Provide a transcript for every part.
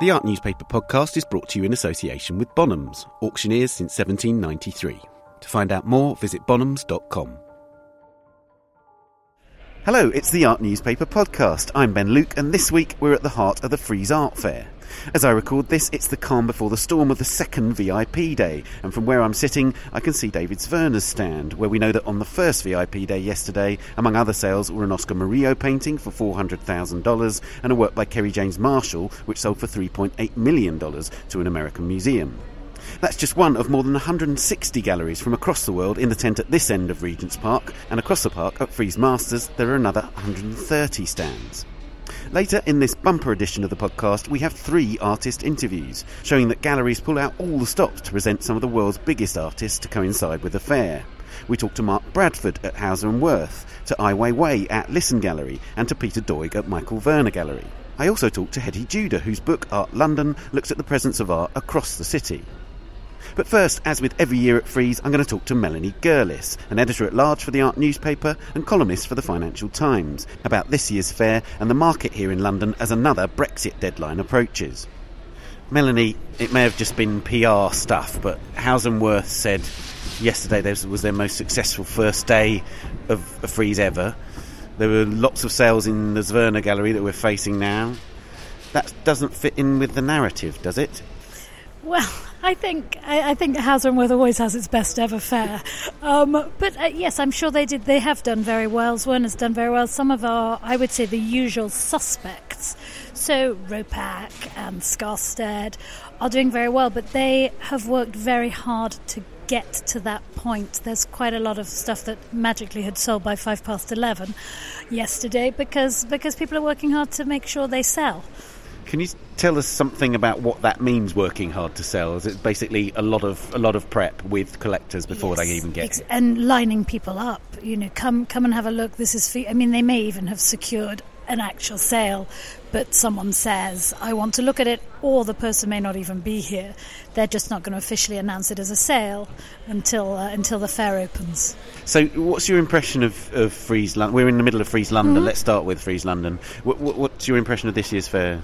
The Art Newspaper podcast is brought to you in association with Bonhams, auctioneers since 1793. To find out more, visit bonhams.com. Hello, it's the Art Newspaper podcast. I'm Ben Luke, and this week we're at the heart of the Frieze Art Fair. As I record this, it's the calm before the storm of the second VIP day, and from where I'm sitting, I can see David Zwirner's stand, where we know that on the first VIP day yesterday, among other sales, were an Oscar Murillo painting for $400,000 and a work by Kerry James Marshall, which sold for $3.8 million to an American museum. That's just one of more than 160 galleries from across the world in the tent at this end of Regent's Park, and across the park at Frieze Masters there are another 130 stands. Later in this bumper edition of the podcast, we have three artist interviews, showing that galleries pull out all the stops to present some of the world's biggest artists to coincide with the fair. We talk to Mark Bradford at Hauser and Wirth, to Ai Weiwei at Lisson Gallery, and to Peter Doig at Michael Werner Gallery. I also talked to Hettie Judah, whose book Art London looks at the presence of art across the city. But first, as with every year at Frieze, I'm going to talk to Melanie Gerlis, an editor at large for the art newspaper and columnist for the Financial Times, about this year's fair and the market here in London as another Brexit deadline approaches. Melanie, it may have just been PR stuff, but Wirth said yesterday this was their most successful first day of a Frieze ever. There were lots of sales in the Zwirner Gallery that we're facing now. That doesn't fit in with the narrative, does it? Well, I think I, I think Hauser always has its best ever fair, um, but uh, yes, I'm sure they did. They have done very well. Zwirner's done very well. Some of our, I would say, the usual suspects. So Ropac and Skarstedt are doing very well, but they have worked very hard to get to that point. There's quite a lot of stuff that magically had sold by five past eleven yesterday because because people are working hard to make sure they sell. Can you tell us something about what that means? Working hard to sell? Is it basically a lot of a lot of prep with collectors before Yes, they even get? ex- and lining people up. You know, come come and have a look. This is. For, I mean, they may even have secured an actual sale, but someone says, "I want to look at it," or the person may not even be here. They're just not going to officially announce it as a sale until uh, until the fair opens. So, what's your impression of, of Frieze London? We're in the middle of Frieze London. Mm-hmm. Let's start with Frieze London. What, what, what's your impression of this year's fair?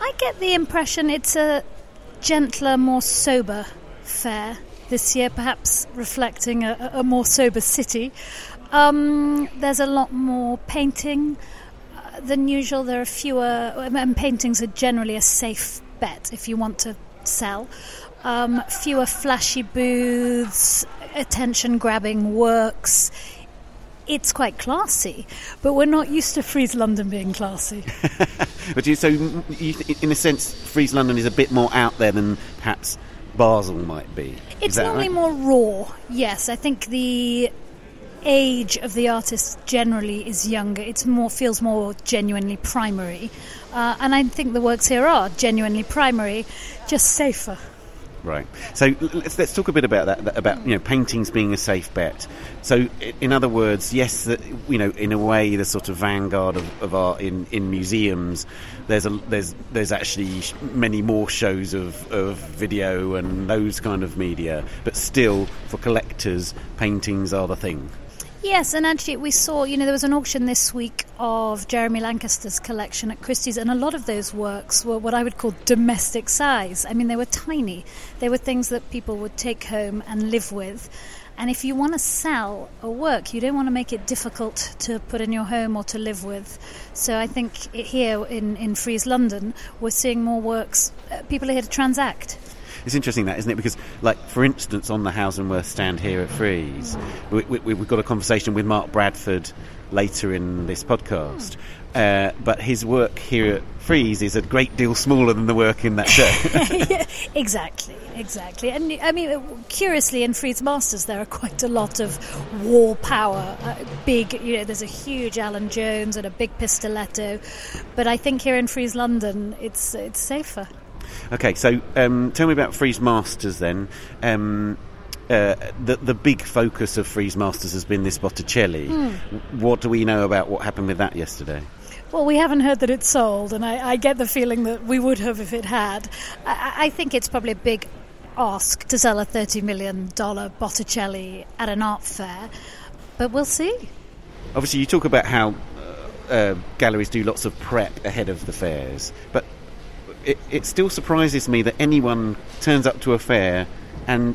I get the impression it's a gentler, more sober fair this year, perhaps reflecting a, a more sober city. Um, there's a lot more painting uh, than usual. There are fewer, and paintings are generally a safe bet if you want to sell. Um, fewer flashy booths, attention grabbing works. It's quite classy, but we're not used to Frieze London being classy. But you, so, you, in a sense, Frieze London is a bit more out there than perhaps Basel might be. It's normally right? more raw. Yes, I think the age of the artist generally is younger. It's more feels more genuinely primary, uh, and I think the works here are genuinely primary, just safer. Right. So let's let's talk a bit about that, about you know paintings being a safe bet. So in other words, yes, you know in a way the sort of vanguard of, of art in, in museums. There's a there's there's actually many more shows of, of video and those kind of media, but still for collectors, paintings are the thing. Yes, and actually, we saw, you know, there was an auction this week of Jeremy Lancaster's collection at Christie's, and a lot of those works were what I would call domestic size. I mean, they were tiny, they were things that people would take home and live with. And if you want to sell a work, you don't want to make it difficult to put in your home or to live with. So I think here in, in Frieze London, we're seeing more works. Uh, people are here to transact. It's interesting that, isn't it? Because, like, for instance, on the Hauser and Wirth stand here at Frieze, we, we, we've got a conversation with Mark Bradford later in this podcast. Uh, but his work here at Frieze is a great deal smaller than the work in that show. Exactly, exactly. And I mean, curiously, in Frieze Masters, there are quite a lot of wall power. Uh, big, you know, there's a huge Alan Jones and a big Pistoletto. But I think here in Frieze London, it's it's safer. Okay, so um, tell me about Frieze Masters then. Um, uh, the the big focus of Frieze Masters has been this Botticelli. What do we know about what happened with that yesterday? Well, we haven't heard that it's sold, and I, I get the feeling that we would have if it had. I- I, I think it's probably a big ask to sell a $30 million Botticelli at an art fair, but we'll see. Obviously, you talk about how uh, uh, galleries do lots of prep ahead of the fairs, but it, it still surprises me that anyone turns up to a fair and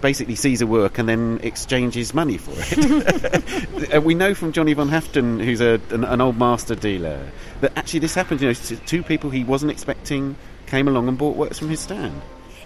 basically sees a work and then exchanges money for it. Uh, we know from Johnny Van Haeften, who's a, an, an, old master dealer, that actually this happened. You know, two people he wasn't expecting came along and bought works from his stand.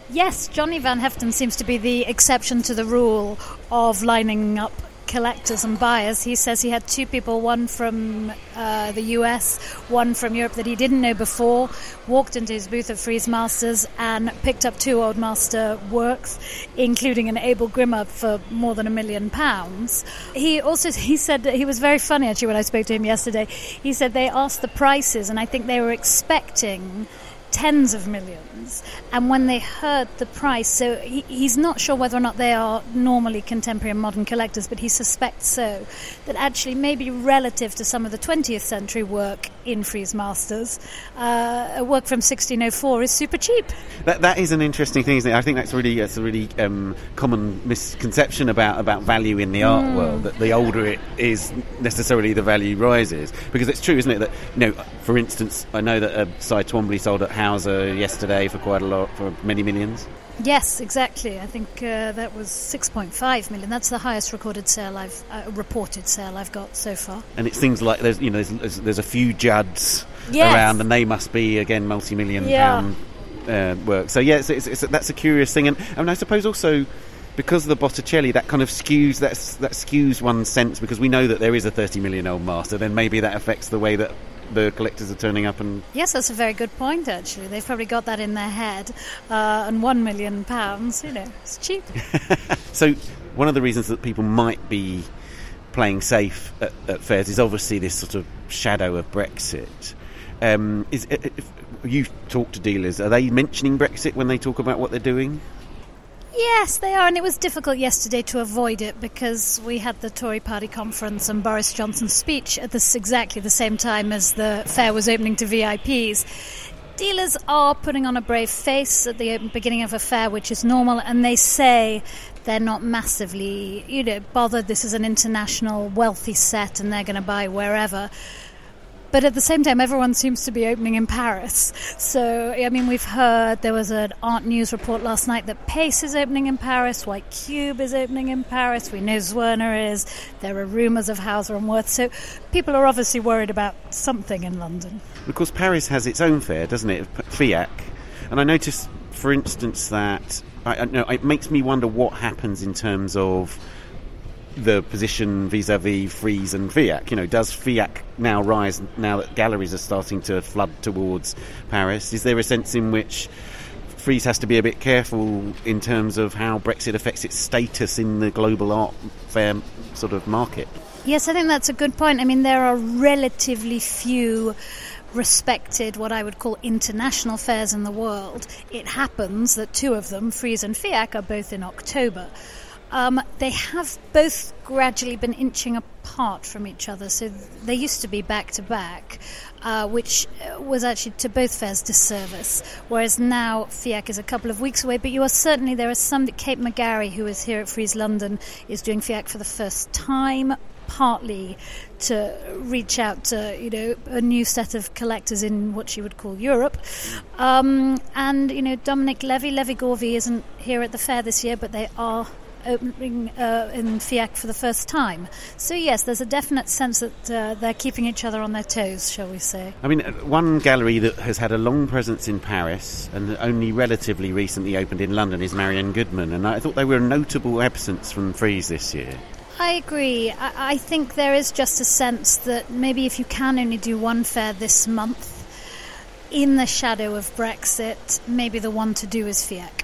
Yes, Johnny Van Haeften seems to be the exception to the rule of lining up collectors and buyers. He says he had two people, one from uh, the US, one from Europe that he didn't know before, walked into his booth at Frieze Masters and picked up two Old Master works, including an Abel Grimmer for more than a million pounds. He also he said that he was very funny actually when I spoke to him yesterday. He said they asked the prices and I think they were expecting tens of millions. And when they heard the price, so he, he's not sure whether or not they are normally contemporary and modern collectors, but he suspects so, that actually maybe relative to some of the 20th century work in Frieze Masters, uh, a work from 1604 is super cheap. That, that is an interesting thing, isn't it? I think that's really that's a really um, common misconception about, about value in the art mm. world, that the older it is, necessarily the value rises. Because it's true, isn't it, that, you know, for instance, I know that uh, Cy Twombly sold at Hauser yesterday for quite a lot, for many millions. Yes, exactly. I think uh, that was 6.5 million. That's the highest recorded sale I've uh, reported sale I've got so far. And it's things like there's you know there's, there's a few Judds yes. around, and they must be again multi-million yeah. pound uh, work. So yeah, it's, it's, it's, that's a curious thing, and, and I suppose also because of the Botticelli, that kind of skews that that skews one sense because we know that there is a 30 million old master. Then maybe that affects the way that the collectors are turning up and yes that's a very good point actually. They've probably got that in their head uh, and one million pounds you know it's cheap. So one of the reasons that people might be playing safe at, at fairs is obviously this sort of shadow of Brexit. Um, is if you talk to dealers are they mentioning Brexit when they talk about what they're doing Yes, they are, and it was difficult yesterday to avoid it because we had the Tory Party conference and Boris Johnson's speech at this exactly the same time as the fair was opening to VIPs. Dealers are putting on a brave face at the beginning of a fair, which is normal, and they say they're not massively, you know, bothered. This is an international wealthy set, and they're going to buy wherever. But at the same time, everyone seems to be opening in Paris. So, I mean, we've heard there was an art news report last night that Pace is opening in Paris, White Cube is opening in Paris, we know Zwirner is, there are rumours of Hauser and Wirth. So, people are obviously worried about something in London. Of course, Paris has its own fair, doesn't it? FIAC. And I noticed, for instance, that I, I know, it makes me wonder what happens in terms of the position vis-a-vis Frieze and FIAC. You know, does FIAC now rise now that galleries are starting to flood towards Paris? Is there a sense in which Frieze has to be a bit careful in terms of how Brexit affects its status in the global art fair sort of market? Yes, I think that's a good point. I mean, there are relatively few respected what I would call international fairs in the world. It happens that two of them, Frieze and FIAC, are both in October. Um, they have both gradually been inching apart from each other. So they used to be back to back, uh, which was actually to both fairs disservice. Whereas now FIAC is a couple of weeks away, but you are certainly there are some. Kate McGarry, who is here at Frieze London, is doing FIAC for the first time. Partly to reach out to you know a new set of collectors in what she would call Europe, um, and you know Dominique Levy, Levy Gorvy isn't here at the fair this year, but they are opening uh, in FIAC for the first time. So, yes, there's a definite sense that uh, they're keeping each other on their toes, shall we say. I mean, uh, one gallery that has had a long presence in Paris and only relatively recently opened in London is Marian Goodman, and I thought they were a notable absence from Frieze this year. I agree. I, I think there is just a sense that maybe if you can only do one fair this month, in the shadow of Brexit, maybe the one to do is FIAC.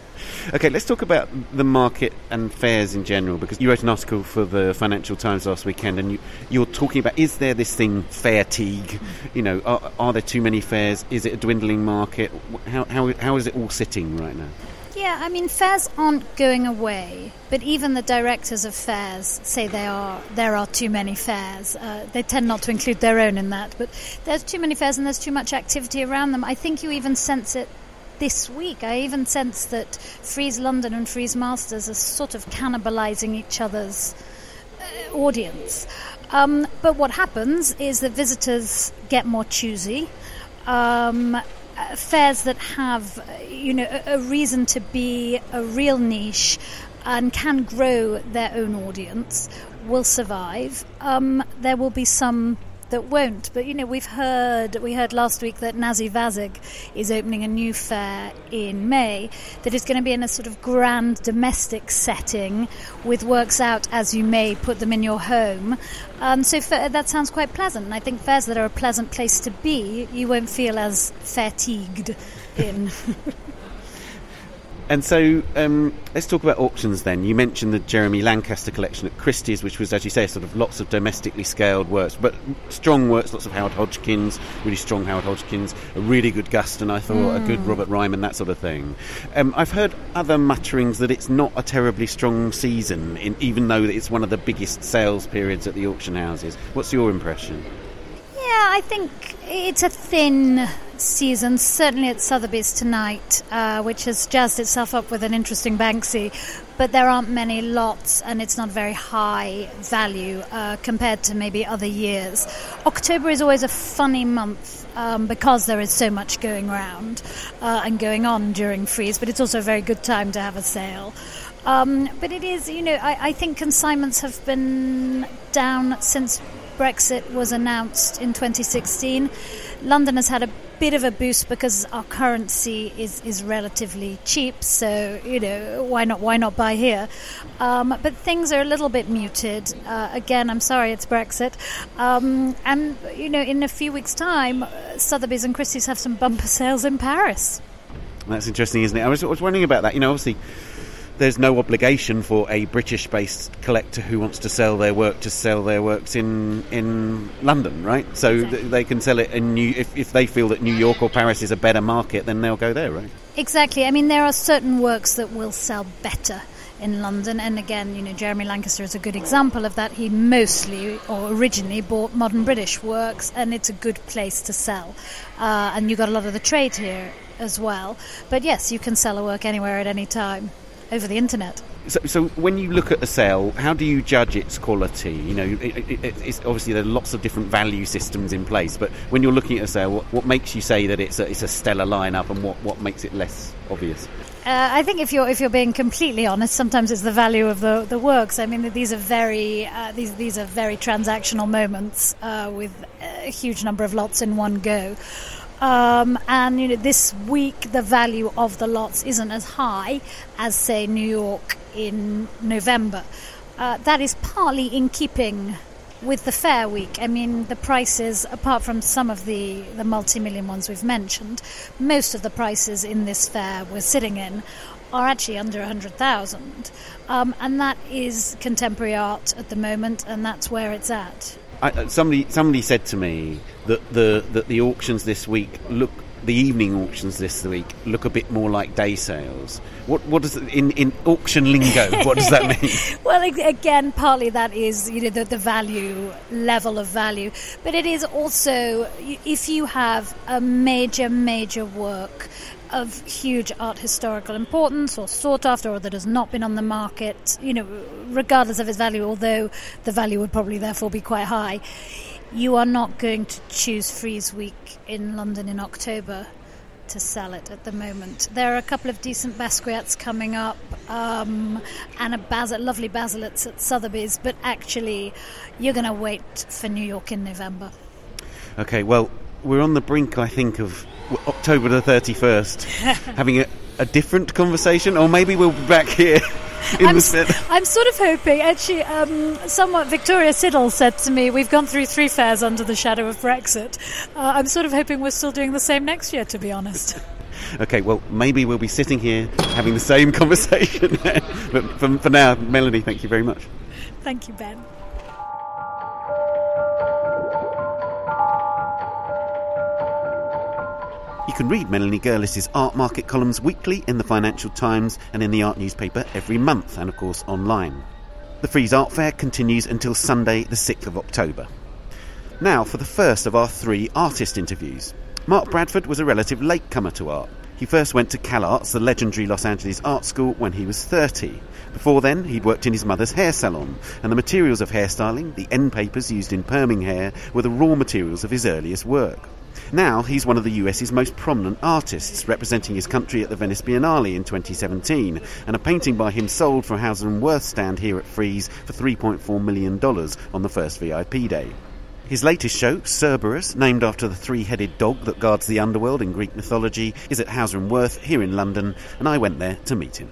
Okay, let's talk about the market and fairs in general because you wrote an article for the Financial Times last weekend and you, you're talking about is there this thing fair fatigue? You know, are, are there too many fairs? Is it a dwindling market? How, how, how is it all sitting right now? Yeah, I mean, fairs aren't going away, but even the directors of fairs say they are there are too many fairs. Uh, they tend not to include their own in that, but there's too many fairs and there's too much activity around them. I think you even sense it this week. I even sense that Frieze London and Frieze Masters are sort of cannibalizing each other's uh, audience. Um, but what happens is that visitors get more choosy. Um, uh, fairs that have, you know, a, a reason to be a real niche and can grow their own audience will survive. Um, there will be some that won't. But you know, we've heard we heard last week that Nazy Vazig is opening a new fair in May that is going to be in a sort of grand domestic setting with works out as you may put them in your home. Um, so that sounds quite pleasant. And I think fairs that are a pleasant place to be, you won't feel as fatigued in. And so um, let's talk about auctions then. You mentioned the Jeremy Lancaster collection at Christie's, which was, as you say, sort of lots of domestically scaled works, but strong works, lots of Howard Hodgkins, really strong Howard Hodgkins, a really good Guston, I thought, mm. a good mm. Robert Ryman, that sort of thing. Um, I've heard other mutterings that it's not a terribly strong season, in, even though it's one of the biggest sales periods at the auction houses. What's your impression? Yeah, I think it's a thin season, certainly at Sotheby's tonight, uh, which has jazzed itself up with an interesting Banksy. But there aren't many lots, and it's not very high value uh, compared to maybe other years. October is always a funny month um, because there is so much going around uh, and going on during Frieze, but it's also a very good time to have a sale. Um, but it is, you know, I, I think consignments have been down since Brexit was announced in 2016, London has had a bit of a boost because our currency is, is relatively cheap. So you know why not why not buy here? Um, but things are a little bit muted. Uh, again, I'm sorry, it's Brexit. Um, and you know, in a few weeks' time, Sotheby's and Christie's have some bumper sales in Paris. That's interesting, isn't it? I was, I was wondering about that. You know, obviously there's no obligation for a British-based collector who wants to sell their work to sell their works in in London, right? So exactly. th- they can sell it in New. If, if they feel that New York or Paris is a better market, then they'll go there, right? Exactly. I mean, there are certain works that will sell better in London, and again, you know, Jeremy Lancaster is a good example of that. He mostly or originally bought modern British works, and it's a good place to sell. Uh, and you got a lot of the trade here as well. But yes, you can sell a work anywhere at any time over the internet. So, so when you look at a sale, how do you judge its quality? You know, it, it, it's obviously there are lots of different value systems in place, but when you're looking at a sale, what, what makes you say that it's a, it's a stellar lineup, and what, what makes it less obvious? Uh, I think if you're if you're being completely honest, sometimes it's the value of the, the works. I mean, these are very uh, these these are very transactional moments uh, with a huge number of lots in one go. Um, and you know, this week the value of the lots isn't as high as, say, New York in November. Uh, that is partly in keeping with the fair week. I mean, the prices, apart from some of the, the multi million ones we've mentioned, most of the prices in this fair we're sitting in are actually under 100,000. Um, and that is contemporary art at the moment, and that's where it's at. I, uh, somebody somebody said to me that the that the auctions this week look the evening auctions this week look a bit more like day sales. What what does in in auction lingo? What does that mean? well, again, partly that is you know the, the value level of value, but it is also if you have a major major work of huge art historical importance or sought after or that has not been on the market, you know, regardless of its value, although the value would probably therefore be quite high, you are not going to choose Frieze Week in London in October to sell it at the moment. There are a couple of decent Basquiat's coming up um, and a Bas- lovely Baselitz at Sotheby's, but actually, you're going to wait for New York in November. Okay, well, we're on the brink, I think, of October the 31st, having a, a, different conversation, or maybe we'll be back here. I'm, I'm, sort of hoping, actually, um, somewhat Victoria Siddall said to me, We've gone through three fairs under the shadow of Brexit. Uh, I'm sort of hoping we're still doing the same next year, to be honest. okay, well, maybe we'll be sitting here having the same conversation. but for, for now, Melanie, thank you very much. Thank you, Ben. You can read Melanie Gerlis's art market columns weekly in the Financial Times and in the art newspaper every month, and of course online. The Frieze Art Fair continues until Sunday, the 6th of October. Now for the first of our three artist interviews. Mark Bradford was a relative latecomer to art. He first went to CalArts, the legendary Los Angeles art school, when he was 30. Before then, he'd worked in his mother's hair salon, and the materials of hairstyling, the end papers used in perming hair, were the raw materials of his earliest work. Now he's one of the US's most prominent artists, representing his country at the Venice Biennale in 2017, and a painting by him sold from Hauser and Wirth stand here at Frieze for $3.4 million on the first VIP day. His latest show, Cerberus, named after the three-headed dog that guards the underworld in Greek mythology, is at Hauser and Wirth here in London, and I went there to meet him.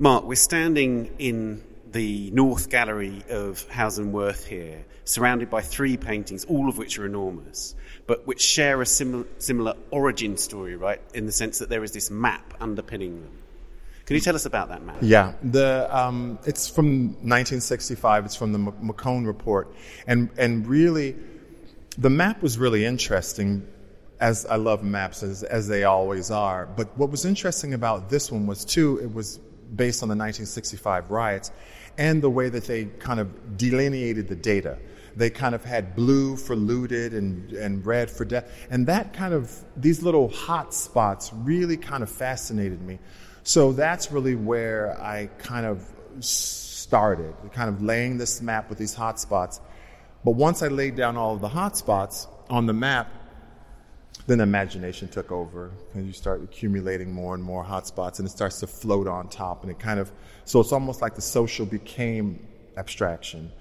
Mark, we're standing in the North Gallery of Wirth here, surrounded by three paintings, all of which are enormous, but which share a similar, similar origin story, right? In the sense that there is this map underpinning them. Can you tell us about that map? Yeah, the um, it's from 1965. It's from the McCone report, and and really, the map was really interesting. As I love maps as as they always are, but what was interesting about this one was too. It was based on the 1965 riots, and the way that they kind of delineated the data. They kind of had blue for looted and, and red for death. And that kind of, these little hot spots really kind of fascinated me. So that's really where I kind of started, kind of laying this map with these hot spots. But once I laid down all of the hot spots on the map, then imagination took over and you start accumulating more and more hot spots and it starts to float on top and it kind of so it's almost like the social became abstraction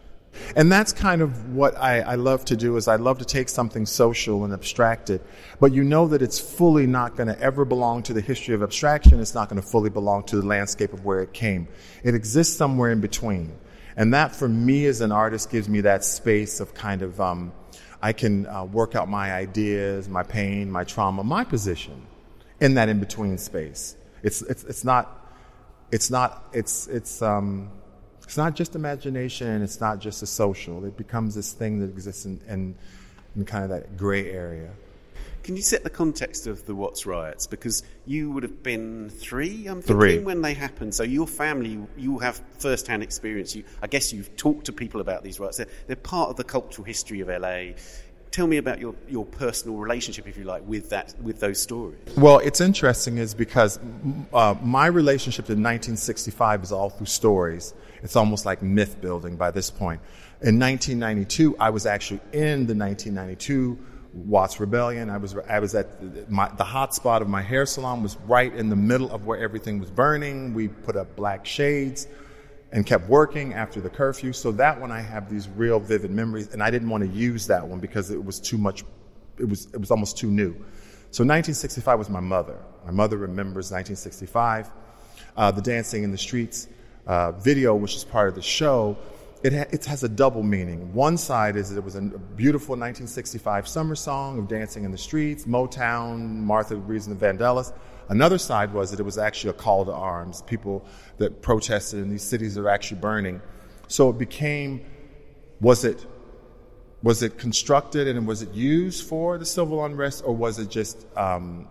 and that's kind of what I, I, love to do is I love to take something social and abstract it, but you know that it's fully not going to ever belong to the history of abstraction. It's not going to fully belong to the landscape of where it came. It exists somewhere in between. And that for me as an artist gives me that space of kind of, um, I can uh, work out my ideas, my pain, my trauma, my position in that in between space. It's, it's, it's not, it's not, it's, it's, um, it's not just imagination it's not just a social. It becomes this thing that exists in, in, in kind of that gray area. Can you set the context of the Watts riots? Because you would have been three, I'm thinking, three. when they happened. So your family, you have first-hand experience. You, I guess you've talked to people about these riots. They're, they're part of the cultural history of LA tell me about your, your personal relationship, if you like, with that with those stories. Well, it's interesting is because uh, my relationship to 1965 is all through stories. It's almost like myth building by this point. In 1992, I was actually in the 1992 Watts Rebellion. I was I was at my, the hot spot of my hair salon was right in the middle of where everything was burning. We put up black shades and kept working after the curfew. So that one I have these real vivid memories, and I didn't want to use that one because it was too much. It was it was almost too new. So 1965 was my mother. My mother remembers 1965, uh, the dancing in the streets uh, video, which is part of the show. It, ha- it has a double meaning. One side is that it was a beautiful 1965 summer song of dancing in the streets, Motown, Martha Reeves and the Vandellas. Another side was that it was actually a call to arms. People that protested in these cities are actually burning. So it became, was it, was it constructed and was it used for the civil unrest or was it just um,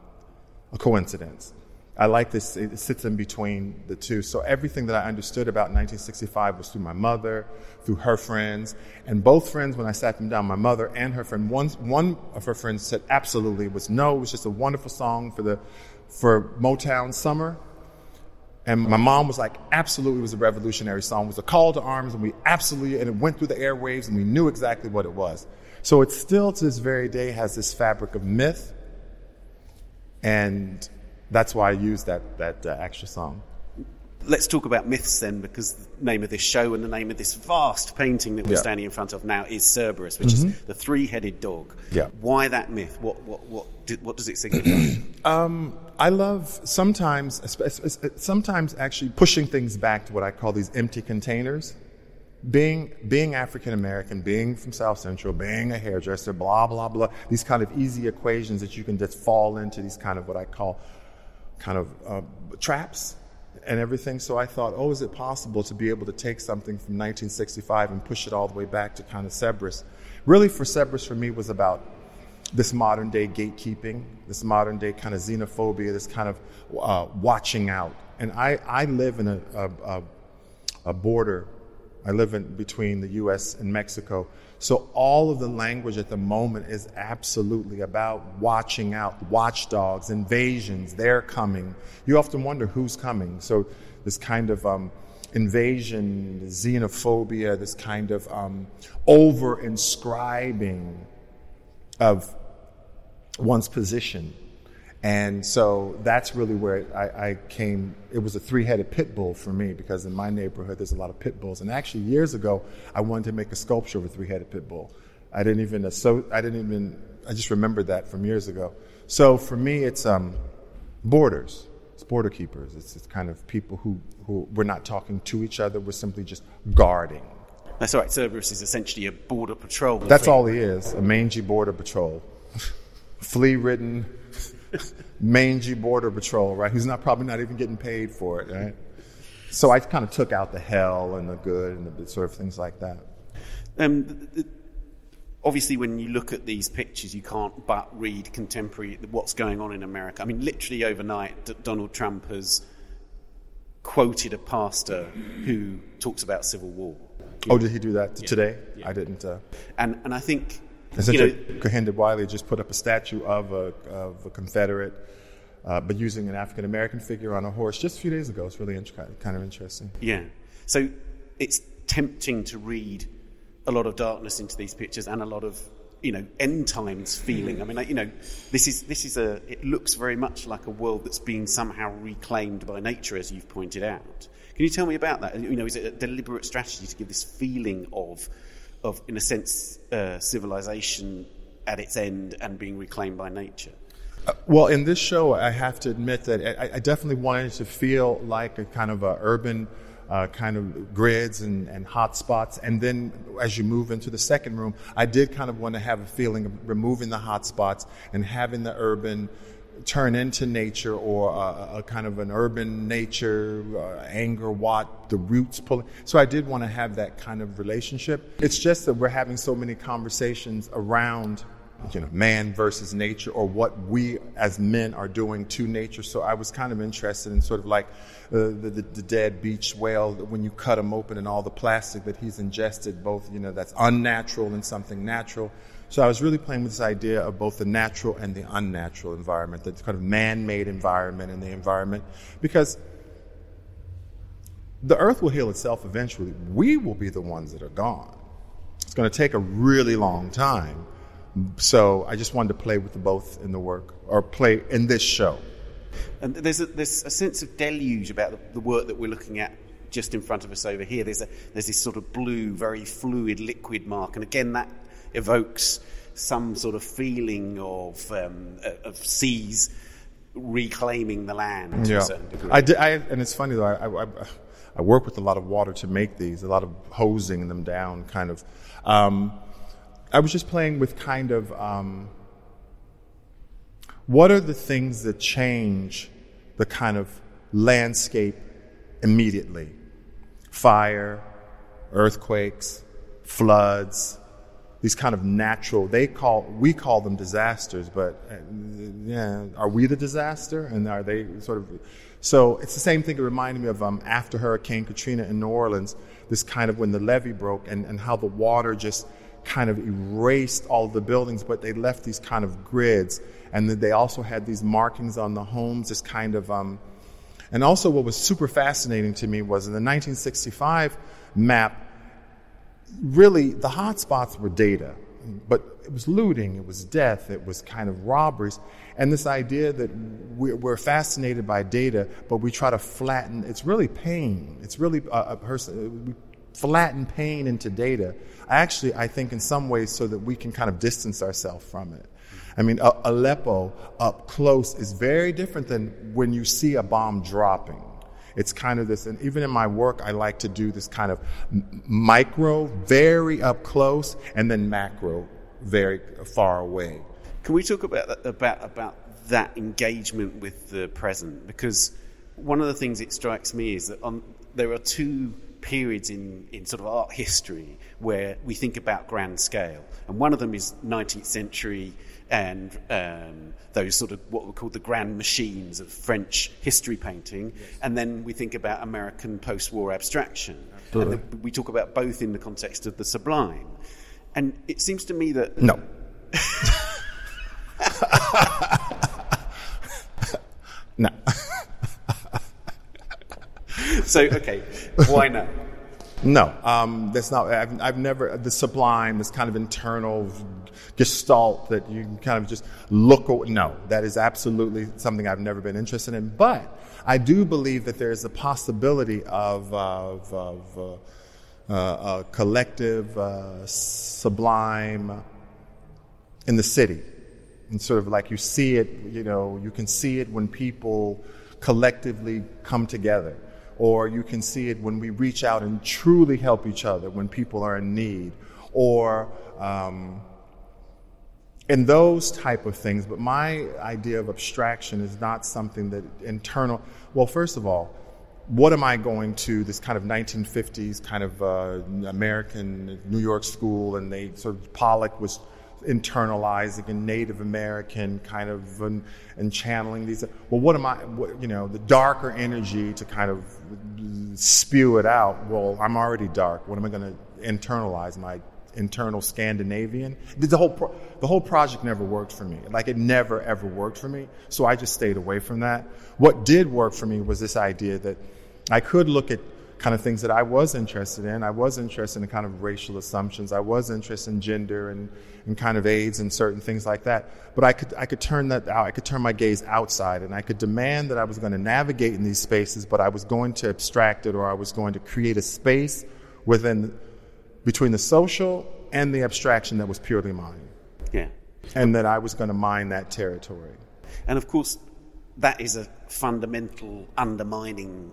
a coincidence? I like this, it sits in between the two. So everything that I understood about 1965 was through my mother, through her friends. And both friends, when I sat them down, my mother and her friend, one, one of her friends said absolutely it was no, it was just a wonderful song for the, for Motown summer. And my mom was like, absolutely, it was a revolutionary song. It was a call to arms, and we absolutely, and it went through the airwaves, and we knew exactly what it was. So it still, to this very day, has this fabric of myth. And that's why I used that, that uh, extra song let's talk about myths then, because the name of this show and the name of this vast painting that we're yeah. standing in front of now is Cerberus, which mm-hmm. is the three-headed dog. Yeah. Why that myth? What what what what does it signify? um, I love sometimes, sometimes actually pushing things back to what I call these empty containers. Being being African American, being from South Central, being a hairdresser, blah blah blah. These kind of easy equations that you can just fall into. These kind of what I call kind of uh, traps and everything. So I thought, oh, is it possible to be able to take something from 1965 and push it all the way back to kind of Cerberus? Really, for Cerberus, for me, was about this modern day gatekeeping, this modern day kind of xenophobia, this kind of uh, watching out. And I, I live in a, a, a border. I live in between the U.S. and Mexico. So all of the language at the moment is absolutely about watching out, watchdogs, invasions, they're coming. You often wonder who's coming. So this kind of um, invasion, xenophobia, this kind of um, over inscribing of one's position. And so that's really where I, I came. It was a three headed pit bull for me because in my neighborhood there's a lot of pit bulls. And actually, years ago, I wanted to make a sculpture of a three headed pit bull. I didn't even, so I didn't even, I just remembered that from years ago. So for me, it's um, borders. It's border keepers. It's, it's kind of people who, who we're not talking to each other, we're simply just guarding. That's right. Cerberus is essentially a border patrol. That's all he is a mangy border patrol. Flea ridden, mangy border patrol, right? Who's not probably not even getting paid for it, right? So I kind of took out the hell and the good and the sort of things like that. Um, obviously, when you look at these pictures, you can't but read contemporary what's going on in America. I mean, literally overnight, D- Donald Trump has quoted a pastor who talks about civil war. Oh, did he do that Yeah. today? Yeah. I didn't. Uh, And and I think and you know, Kehinde Wiley just put up a statue of a, of a Confederate, uh, but using an African American figure on a horse just a few days ago. It's really int- kind of interesting. Yeah. So it's tempting to read a lot of darkness into these pictures and a lot of you know end times feeling. I mean, like, you know, this is this is a. It looks very much like a world that's being somehow reclaimed by nature, as you've pointed out. Can you tell me about that? You know, is it a deliberate strategy to give this feeling of, of in a sense, uh, civilization at its end and being reclaimed by nature? Well, in this show, I have to admit that I, I definitely wanted to feel like a kind of a urban uh, kind of grids and, and hot spots. And then as you move into the second room, I did kind of want to have a feeling of removing the hot spots and having the urban turn into nature or a, a kind of an urban nature, uh, anger, what, the roots pulling. So I did want to have that kind of relationship. It's just that we're having so many conversations around you know, man versus nature or what we as men are doing to nature. So I was kind of interested in sort of like uh, the, the, the dead beach whale, when you cut him open and all the plastic that he's ingested, both, you know, that's unnatural and something natural. So I was really playing with this idea of both the natural and the unnatural environment, the kind of man-made environment and the environment, because the earth will heal itself eventually. We will be the ones that are gone. It's going to take a really long time. So I just wanted to play with the both in the work, or play in this show. And there's a, there's a sense of deluge about the, the work that we're looking at just in front of us over here. There's, a, there's this sort of blue, very fluid liquid mark. And again, that evokes some sort of feeling of, um, uh, of seas reclaiming the land to a certain degree. I did, I, and it's funny though. I, I, I work with a lot of water to make these, a lot of hosing them down, kind of. Um, I was just playing with kind of um, what are the things that change the kind of landscape immediately? Fire, earthquakes, floods, these kind of natural they call we call them disasters but uh, yeah are we the disaster? And are they sort of so it's the same thing it reminded me of um, after hurricane katrina in new orleans this kind of when the levee broke and, and how the water just kind of erased all the buildings but they left these kind of grids. And then they also had these markings on the homes this kind of um, and also what was super fascinating to me was in the 1965 map really the hot spots were data, but it was looting, it was death, it was kind of robberies. And this idea that we're, fascinated by data, but we try to flatten, it's really pain. It's really a, a person, we flatten pain into data. Actually, I think in some ways so that we can kind of distance ourselves from it. I mean, Aleppo up close is very different than when you see a bomb dropping. It's kind of this, and even in my work, I like to do this kind of micro, very up close, and then macro, very far away. Can we talk about about about that engagement with the present? Because one of the things it strikes me is that on, there are two periods in, in sort of art history where we think about grand scale, and one of them is 19th century and um, those sort of what were called the grand machines of French history painting, and then we think about American post-war abstraction, and then we talk about both in the context of the sublime. And it seems to me that No. no. So, okay, why not? No, um, that's not. I've, I've never the sublime, this kind of internal gestalt that you can kind of just look. No, that is absolutely something I've never been interested in. But I do believe that there is a possibility of, of, of uh, uh, a collective uh, sublime in the city, and sort of like you see it. You know, you can see it when people collectively come together or you can see it when we reach out and truly help each other when people are in need, or um, in those type of things. But my idea of abstraction is not something that internal. Well, first of all, what am I going to this kind of 1950s kind of uh, American New York school, and they sort of Pollock was internalizing and Native American kind of and, and channeling these. Well, what am I? What, you know, the darker energy to kind of spew it out. Well, I'm already dark. What am I going to internalize? My internal Scandinavian. The whole pro- the whole project never worked for me. Like it never ever worked for me. So I just stayed away from that. What did work for me was this idea that I could look at kind of things that I was interested in. I was interested in kind of racial assumptions. I was interested in gender and, and kind of AIDS and certain things like that. But I could, I could turn that out. I could turn my gaze outside and I could demand that I was going to navigate in these spaces, but I was going to abstract it or I was going to create a space within, between the social and the abstraction that was purely mine. Yeah. And that I was going to mine that territory. And of course, that is a fundamental undermining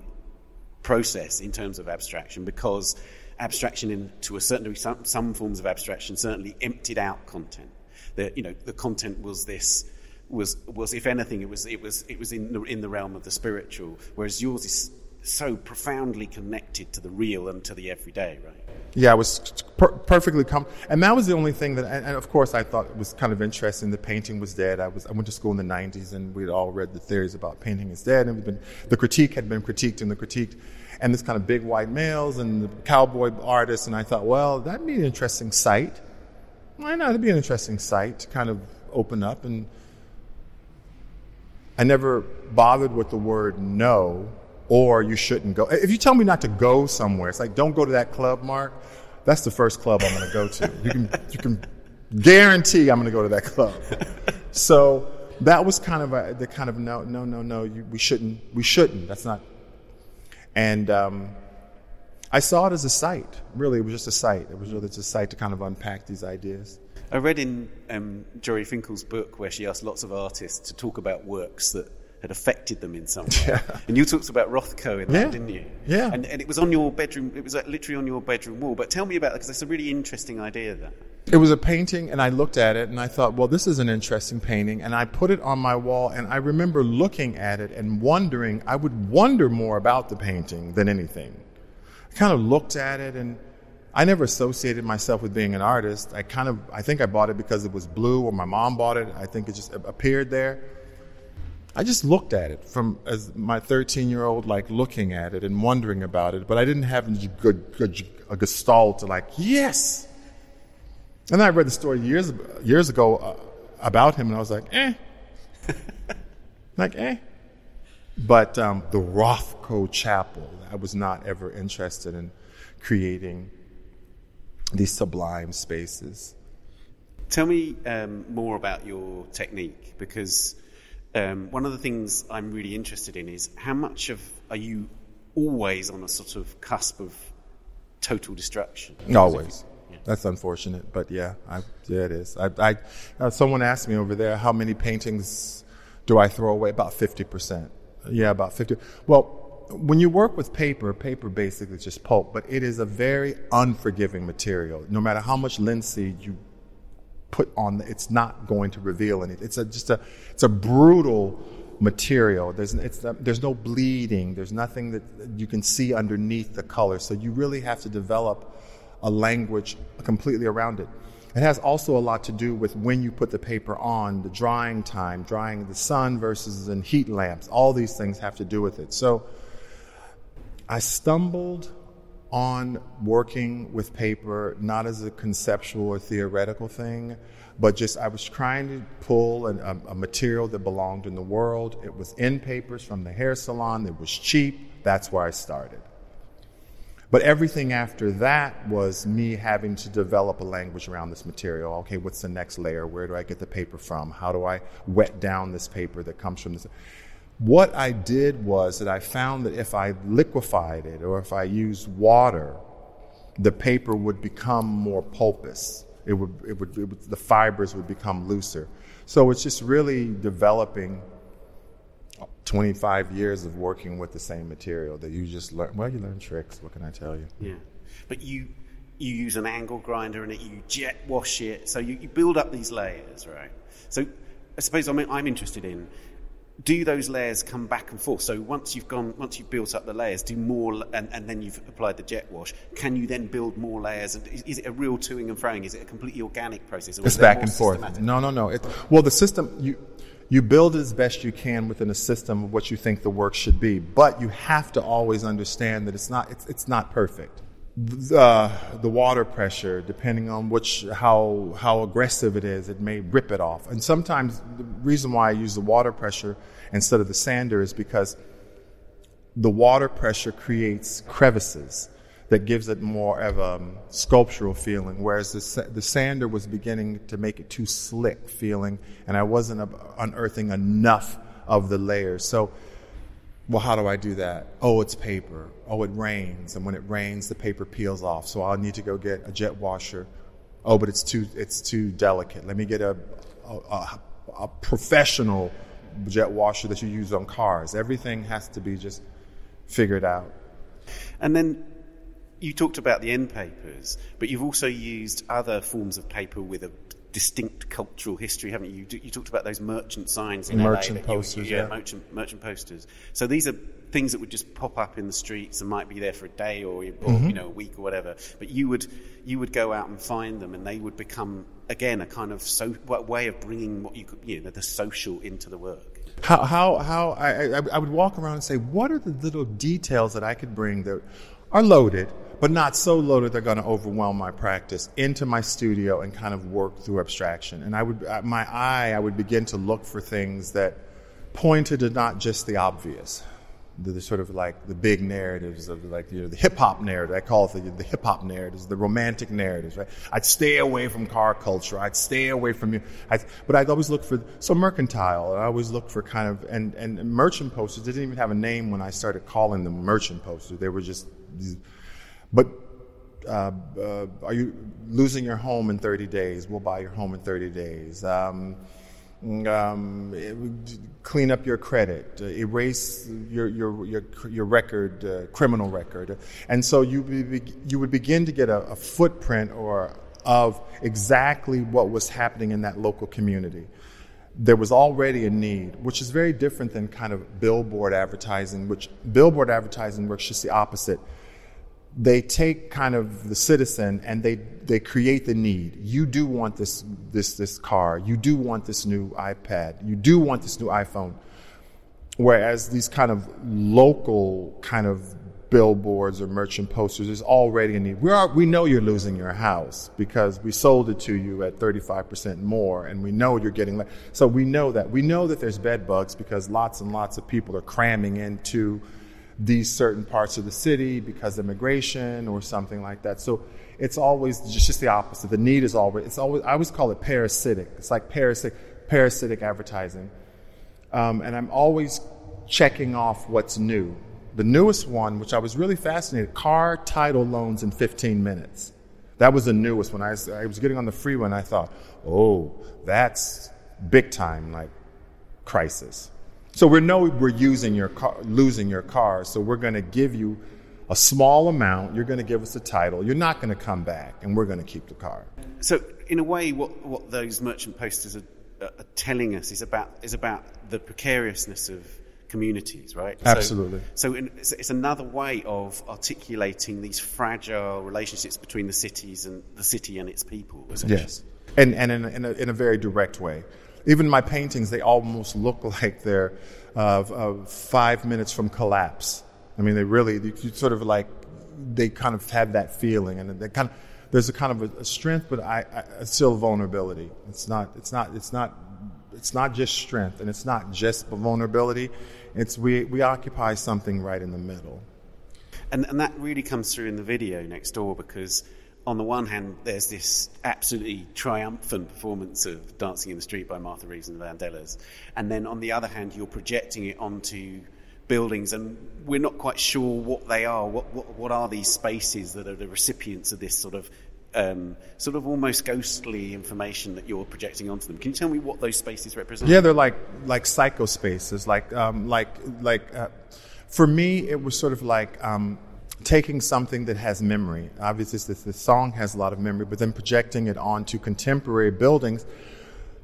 process in terms of abstraction because abstraction in, to a certain degree, some, some forms of abstraction certainly emptied out content. The, you know, the content was this, was, was if anything, it was, it was, it was in, the, in the realm of the spiritual, whereas yours is so profoundly connected to the real and to the everyday, right? Yeah, I was per- perfectly com- and that was the only thing that, and, and, of course, I thought it was kind of interesting. The painting was dead. I was, I went to school in the '90s, and we'd all read the theories about painting is dead, and been, the critique had been critiqued and the critiqued, and this kind of big white males and the cowboy artists, and I thought, well, that'd be an interesting site. Why not? It'd be an interesting site to kind of open up, and I never bothered with the word no or you shouldn't go. If you tell me not to go somewhere, it's like, don't go to that club, Mark. That's the first club I'm going to go to. You can, you can guarantee I'm going to go to that club. So that was kind of a, the kind of no, no, no, no, you, we shouldn't, we shouldn't. That's not. And um, I saw it as a site. Really, it was just a site. It was really just a site to kind of unpack these ideas. I read in um, Jori Finkel's book where she asked lots of artists to talk about works that had affected them in some way. Yeah. And you talked about Rothko in that, yeah. didn't you? Yeah. And, and, it was on your bedroom, it was uh, literally on your bedroom wall. But tell me about that, because it's a really interesting idea, that. It was a painting, and I looked at it, and I thought, well, this is an interesting painting. And I put it on my wall, and I remember looking at it and wondering, I would wonder more about the painting than anything. I kind of looked at it, and I never associated myself with being an artist. I kind of, I think I bought it because it was blue, or my mom bought it. I think it just uh, appeared there. I just looked at it from as my 13 year old, like looking at it and wondering about it, but I didn't have any good a, gestalt to like, yes. And I read the story years years ago uh, about him, and I was like, eh, like eh. But um, the Rothko Chapel, I was not ever interested in creating these sublime spaces. Tell me um, more about your technique because um, one of the things I'm really interested in is how much of are you always on a sort of cusp of total destruction? Always. Yeah. That's unfortunate, but yeah, I, yeah, it is. I, I uh, someone asked me over there, how many paintings do I throw away? About fifty percent. Yeah, about fifty. Well, when you work with paper, paper basically is just pulp, but it is a very unforgiving material. No matter how much linseed you put on, it's not going to reveal anything. It's a, just a, it's a brutal material. There's, there's no bleeding. There's nothing that you can see underneath the color. So you really have to develop a language completely around it. It has also a lot to do with when you put the paper on, the drying time, drying the sun versus in heat lamps. All these things have to do with it. So I stumbled on working with paper, not as a conceptual or theoretical thing, but just I was trying to pull an, a, a, material that belonged in the world. It was in papers from the hair salon, it was cheap. That's where I started. But everything after that was me having to develop a language around this material. Okay, what's the next layer? Where do I get the paper from? How do I wet down this paper that comes from this? What I did was that I found that if I liquefied it or if I used water, the paper would become more pulpous. It would, it would, it would, the fibers would become looser. So it's just really developing 25 years of working with the same material that you just learn. Well, you learn tricks. What can I tell you? Yeah, but you you use an angle grinder and it, you jet wash it, so you, you build up these layers, right? So I suppose I'm, I'm interested in do those layers come back and forth? So once you've gone, once you've built up the layers, do more, and, and then you've applied the jet wash. Can you then build more layers? Is, is it a real toing and froing? Is it a completely organic process? it's back and forth. No, no, no. It, well, the system you you build as best you can within a system of what you think the work should be, but you have to always understand that it's not it's, it's not perfect. The, the water pressure, depending on which how how aggressive it is, it may rip it off. And sometimes the reason why I use the water pressure instead of the sander is because the water pressure creates crevices that gives it more of a um, sculptural feeling, whereas the, the sander was beginning to make it too slick feeling, and I wasn't unearthing enough of the layers. So, well, how do I do that? Oh, it's paper. Oh, it rains, and when it rains, the paper peels off. So I'll need to go get a jet washer. Oh, but it's too it's too delicate. Let me get a, a, a professional jet washer that you use on cars. Everything has to be just figured out. And then you talked about the end papers, but you've also used other forms of paper with a distinct cultural history, haven't you? You, you talked about those merchant signs in merchant LA posters, you, yeah, yeah, merchant merchant posters. So these are things that would just pop up in the streets and might be there for a day or, or mm-hmm. you know a week or whatever. But you would you would go out and find them, and they would become again a kind of so way of bringing what you could you know the social into the work. How how how I, I, I would walk around and say, what are the little details that I could bring that are loaded but not so loaded they're going to overwhelm my practice into my studio and kind of work through abstraction. And I would, uh, my eye, I would begin to look for things that pointed to not just the obvious, the, the sort of like the big narratives of like you know, the hip hop narrative. I call it the, the hip hop narratives, the romantic narratives. Right? I'd stay away from car culture. I'd stay away from you. I'd, but I'd always look for so mercantile. I always look for kind of and and merchant posters. Didn't even have a name when I started calling them merchant posters. They were just these but uh, uh, are you losing your home in 30 days? We'll buy your home in 30 days. Um, um, clean up your credit, erase your your your, your record, uh, criminal record, and so you be, you would begin to get a, a, footprint or of exactly what was happening in that local community. There was already a need, which is very different than kind of billboard advertising, which billboard advertising works just the opposite they take kind of the citizen and they, they create the need. You do want this, this, this car. You do want this new iPad. You do want this new iPhone. Whereas these kind of local kind of billboards or merchant posters is already a need. We, are, we know you're losing your house because we sold it to you at 35% more and we know you're getting, so we know that. We know that there's bed bugs because lots and lots of people are cramming into these certain parts of the city because immigration or something like that. So it's always just, just the opposite. The need is always, it's always, I always call it parasitic. It's like parasitic, parasitic advertising. Um, and I'm always checking off what's new. The newest one, which I was really fascinated, car title loans in 15 minutes. That was the newest one. I was, I was getting on the freeway and I thought, oh, that's big time, like crisis. So we know we're using your car, losing your car, so we're going to give you a small amount. You're going to give us a title. You're not going to come back, and we're going to keep the car. So, in a way, what, what those merchant posters are, are telling us is about is about the precariousness of communities, right? Absolutely. So, so in, it's, it's, another way of articulating these fragile relationships between the cities and the city and its people. Yes, and and in, in, a, in a very direct way. Even my paintings, they almost look like they're uh, uh, five minutes from collapse. I mean, they really, you, sort of like, they kind of have that feeling, and they kind of, there's a kind of a, a strength, but I, still vulnerability. It's not, it's not, it's not, it's not just strength, and it's not just vulnerability. It's we, we occupy something right in the middle. And, and that really comes through in the video next door because on the one hand, there's this absolutely triumphant performance of Dancing in the Street by Martha Reeves and the Vandellas. And then on the other hand, you're projecting it onto buildings, and we're not quite sure what they are. What, what, what are these spaces that are the recipients of this sort of um, sort of almost ghostly information that you're projecting onto them? Can you tell me what those spaces represent? Yeah, they're like like psycho spaces. Like um, like like uh, for me, it was sort of like. Um, taking something that has memory. Obviously, this, this song has a lot of memory, but then projecting it onto contemporary buildings.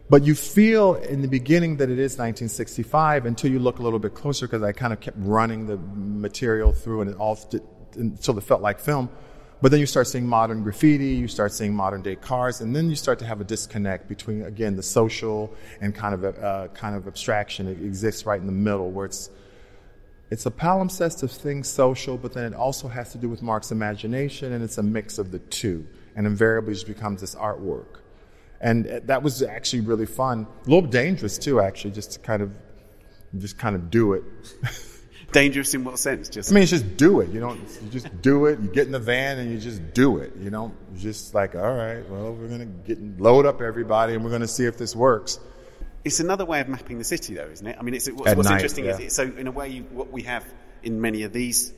But you feel in the beginning that it is 1965 until you look a little bit closer because I kind of kept running the material through and it all until it felt like film. But then you start seeing modern graffiti, you start seeing modern day cars, and then you start to have a disconnect between again the social and kind of a, uh, kind of abstraction. It exists right in the middle where it's it's a palimpsest of things social, but then it also has to do with Mark's imagination, and it's a mix of the two. And invariably just becomes this artwork. And uh, that was actually really fun. A little dangerous too, actually, just to kind of just kind of do it. dangerous in what sense? Just I mean, it's just do it. You don't. You just do it. You get in the van and you just do it. You know, just like all right, well, we're gonna get load up everybody and we're gonna see if this works. It's another way of mapping the city, though, isn't it? I mean, it's, what's, what's night, interesting yeah. is it, so in a way, you, what we have in many of these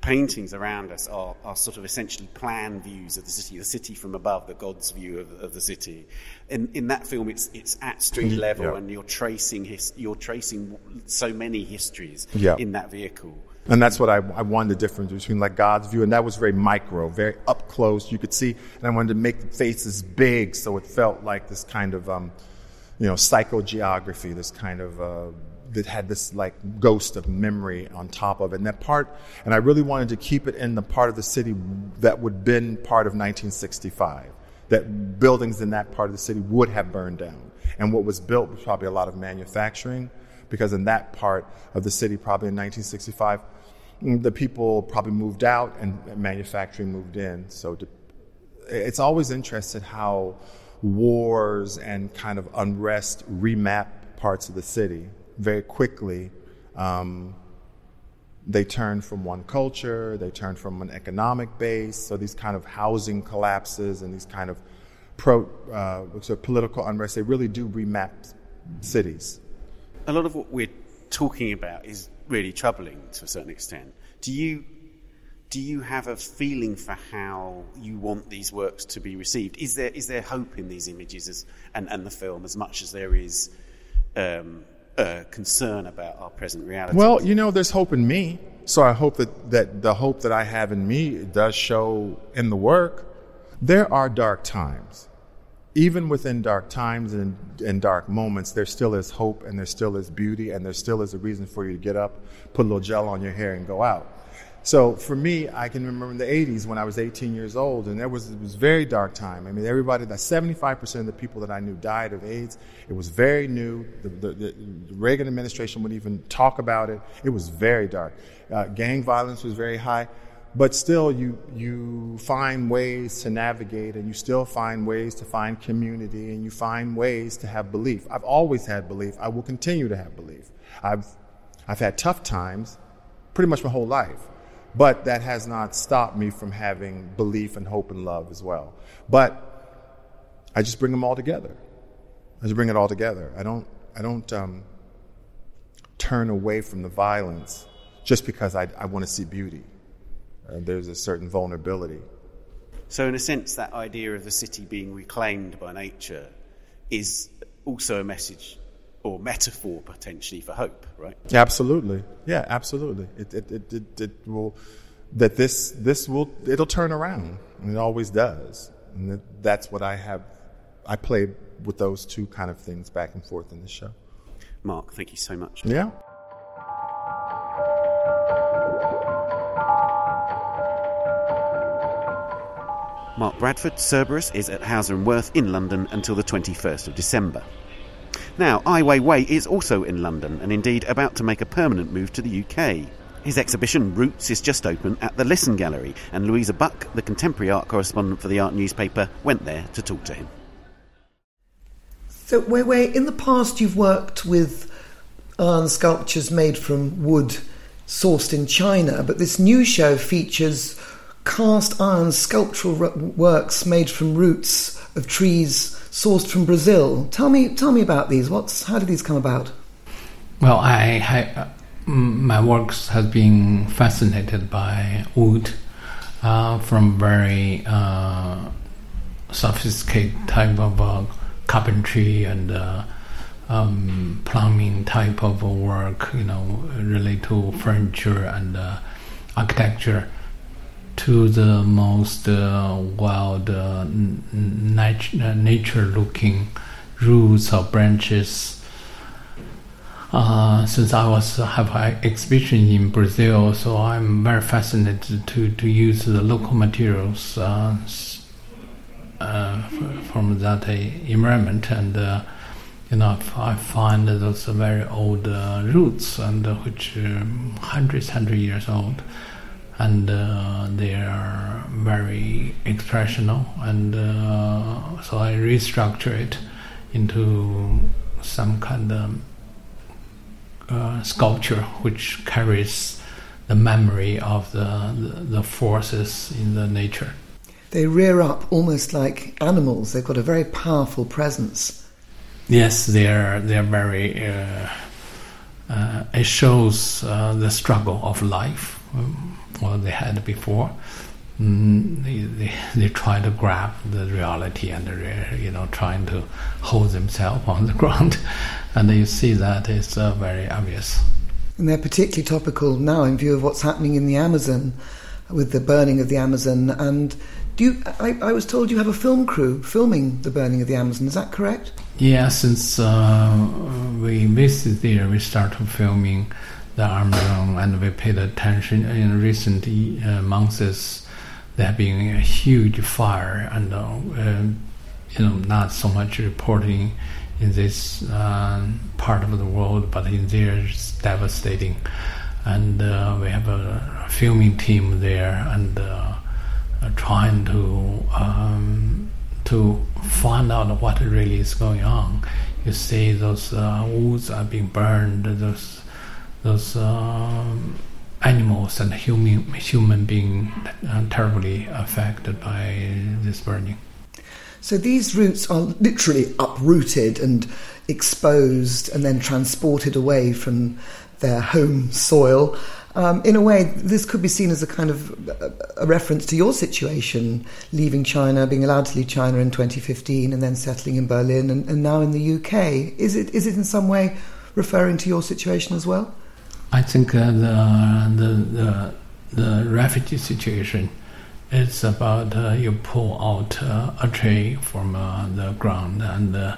paintings around us are, are sort of essentially plan views of the city, the city from above, the God's view of, of the city. In, in that film, it's it's at street level, yeah. and you're tracing his, you're tracing so many histories yeah. in that vehicle. And that's what I, I wanted the difference between like God's view, and that was very micro, very up close. You could see, and I wanted to make the faces big, so it felt like this kind of um, you know, psychogeography, this kind of, uh, that had this like ghost of memory on top of it. And that part, and I really wanted to keep it in the part of the city that would been part of 1965, that buildings in that part of the city would have burned down. And what was built was probably a lot of manufacturing, because in that part of the city, probably in 1965, the people probably moved out and manufacturing moved in. So it's always interesting how wars and kind of unrest remap parts of the city very quickly. Um, they turn from one culture, they turn from an economic base. So these kind of housing collapses and these kind of pro, uh, sort of political unrest, they really do remap cities. A lot of what we're talking about is really troubling to a certain extent. Do you do you have a feeling for how you want these works to be received? Is there is there hope in these images as, and, and the film as much as there is um, concern about our present reality? Well, you know, there's hope in me. So I hope that, that the hope that I have in me does show in the work. There are dark times. Even within dark times and, and dark moments, there still is hope and there still is beauty and there still is a reason for you to get up, put a little gel on your hair, and go out. So for me, I can remember in the 80s when I was 18 years old, and there was it was very dark time. I mean, everybody, that 75% of the people that I knew died of AIDS. It was very new. The, the, the Reagan administration wouldn't even talk about it. It was very dark. Uh, gang violence was very high, but still, you you find ways to navigate, and you still find ways to find community, and you find ways to have belief. I've always had belief. I will continue to have belief. I've I've had tough times, pretty much my whole life but that has not stopped me from having belief and hope and love as well. But I just bring them all together. I just bring it all together. I don't, I don't um, turn away from the violence just because I, I want to see beauty. Uh, there's a certain vulnerability. So, in a sense, that idea of the city being reclaimed by nature is also a message or metaphor potentially for hope, right? Absolutely. Yeah, absolutely. It, it, it, it, it will, that this, this will, it'll turn around. And it always does. And that's what I have, I play with those two kind of things back and forth in the show. Mark, thank you so much. Yeah. Mark Bradford, Cerberus, is at Hauser and Wirth in London until the 21st of December. Now, Ai Weiwei is also in London and indeed about to make a permanent move to the UK. His exhibition, Roots, is just open at the Lisson Gallery, and Louisa Buck, the contemporary art correspondent for the art newspaper, went there to talk to him. So, Weiwei, in the past you've worked with iron sculptures made from wood, sourced in China, but this new show features cast iron sculptural works made from roots of trees sourced from Brazil. Tell me, tell me about these. What's how did these come about? Well, I, I my works has been fascinated by wood uh, from very uh, sophisticated type of uh, carpentry and uh, um, plumbing type of work, you know, related to furniture and uh, architecture, to the most uh, wild nat- nature-looking roots or branches. Uh, since I was have an exhibition in Brazil, so I'm very fascinated to, to use the local materials uh, uh, from that environment, and uh, you know I find those very old uh, roots and which um, hundreds, hundred years old, and they are very expressional, and so I restructure it into some kind of uh, sculpture which carries the memory of the, the, the forces in the nature. They rear up almost like animals. They've got a very powerful presence. Yes, they're they're very. Uh, uh, it shows uh, the struggle of life, um, what they had before. Mm, they, they, they try to grab the reality and the, you know trying to hold themselves on the ground and you see that it's uh, very obvious. And they're particularly topical now in view of what's happening in the Amazon with the burning of the Amazon. And do you, I, I was told you have a film crew filming the burning of the Amazon. Is that correct? Yeah, since uh, we visited there, we started filming the Amazon, and we paid attention in recent uh, months. There have been a huge fire, and uh, you know, not so much reporting in this uh, part of the world, but in there it's devastating. And uh, we have a filming team there and uh, trying to um, to find out what really is going on. You see, those uh, woods are being burned. Those those um, animals and human human being terribly affected by this burning. So these roots are literally uprooted and exposed and then transported away from their home soil. Um, in a way, this could be seen as a kind of a reference to your situation, leaving China, being allowed to leave China in 2015, and then settling in Berlin, and, and now in the UK. Is it is it in some way referring to your situation as well? I think uh, the, the the the refugee situation it's about uh, you pull out uh, a tree from uh, the ground and uh,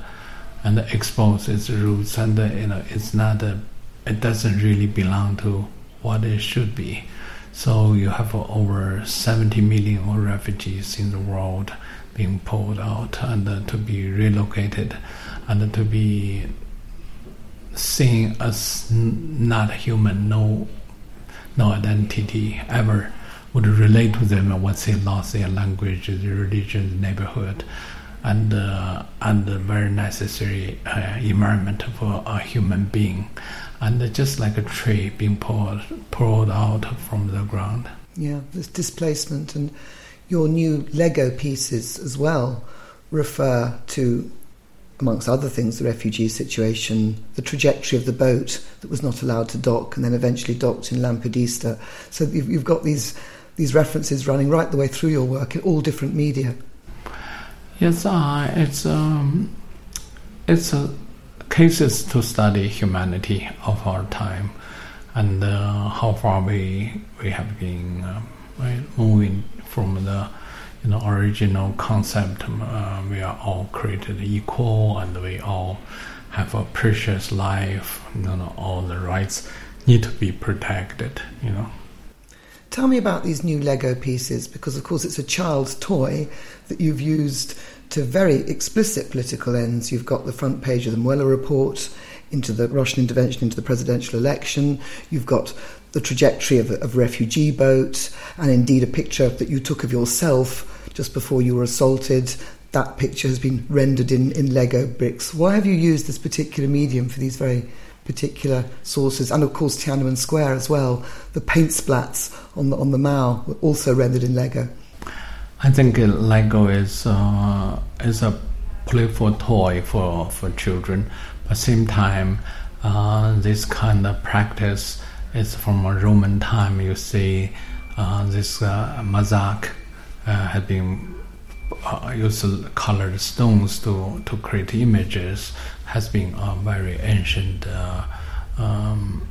and expose its roots, and uh, you know it's not a, it doesn't really belong to what it should be. So you have over 70 million refugees in the world being pulled out and uh, to be relocated and to be seen as not human, no no identity ever would relate to them once they lost their language, their religion, neighborhood, and uh, and a very necessary uh, environment for a human being, and just like a tree being pulled pulled out from the ground. Yeah, this displacement and your new Lego pieces as well refer to amongst other things, the refugee situation, the trajectory of the boat that was not allowed to dock and then eventually docked in Lampedusa. So you've, got these these references running right the way through your work in all different media. Yes, uh, it's um, it's cases to study humanity of our time and uh, how far we we have been uh, moving from the you know original concept. Uh, we are all created equal, and we all have a precious life. You know, all the rights need to be protected. You know. Tell me about these new Lego pieces because, of course, it's a child's toy that you've used to very explicit political ends. You've got the front page of the Mueller report into the Russian intervention into the presidential election. You've got the trajectory of a refugee boat, and indeed a picture that you took of yourself just before you were assaulted. That picture has been rendered in, in Lego bricks. Why have you used this particular medium for these very particular sources, and of course Tiananmen Square as well. The paint splats on the on the Mao were also rendered in Lego. I think Lego is uh, is a playful toy for for children, but at the same time, uh, this kind of practice is from a Roman time. You see, uh, this uh, uh, had been uh, used colored stones to to create images has been a very ancient uh, um,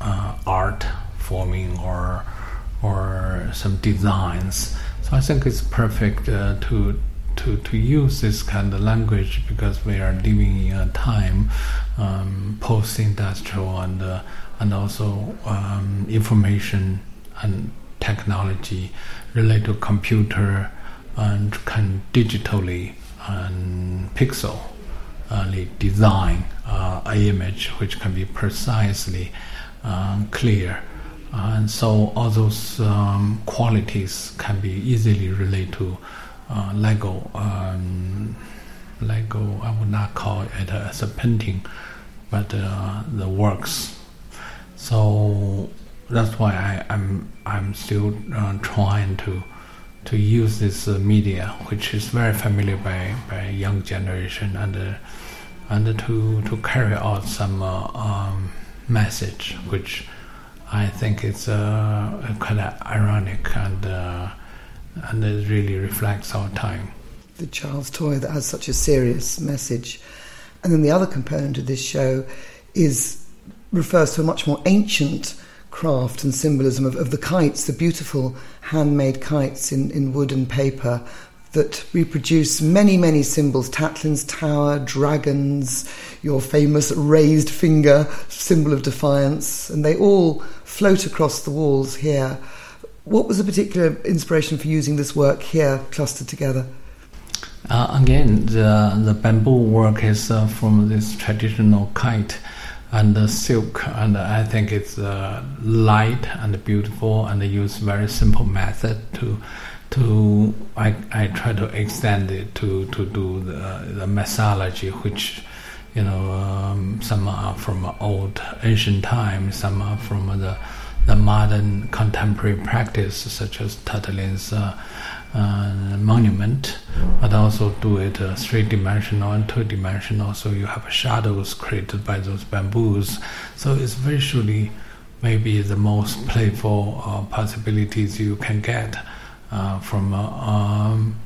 uh, art forming or or some designs. So I think it's perfect uh, to to to use this kind of language because we are living in a time um, post-industrial and uh, and also um, information and technology related to computer and can digitally and pixel uh, design uh, an image which can be precisely um, clear. And so all those um, qualities can be easily related to uh, Lego. Um, Lego, I would not call it as a painting, but uh, the works. So that's why I, am I'm, still uh, trying to to use this uh, media, which is very familiar by by young generation, and uh, and to to carry out some uh, um, message, which I think is uh, kind of ironic and uh, and it really reflects our time. The child's toy that has such a serious message, and then the other component of this show is refers to a much more ancient craft and symbolism of, of the kites, the beautiful handmade kites in, in wood and paper that reproduce many, many symbols Tatlin's Tower, dragons, your famous raised finger, symbol of defiance, and they all float across the walls here. What was the particular inspiration for using this work here clustered together? Uh, again, the, the bamboo work is uh, from this traditional kite and the silk, and I think it's uh, light and beautiful, and they use very simple method to to I, I try to extend it to to do the the mythology, which you know um, some are from old ancient times, some are from the the modern contemporary practice, such as Tatlin's uh, uh, monument, but also do it uh, three dimensional and two dimensional. So you have shadows created by those bamboos. So it's visually maybe the most playful uh, possibilities you can get uh, from a, um,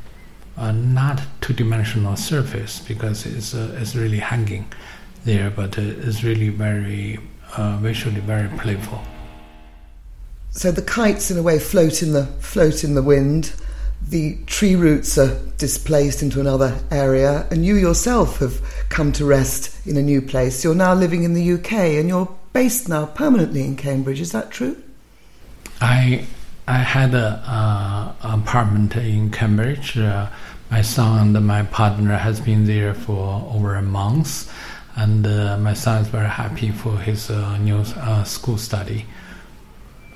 not two dimensional surface because it's uh, it's really hanging there, but it's really very uh, visually very playful. So the kites, in a way, float in the float in the wind the tree roots are displaced into another area, and you yourself have come to rest in a new place. You're now living in the UK, and you're based now permanently in Cambridge. Is that true? I I had an uh, apartment in Cambridge. Uh, my son and my partner has been there for over a month, and uh, my son is very happy for his uh, new uh, school study.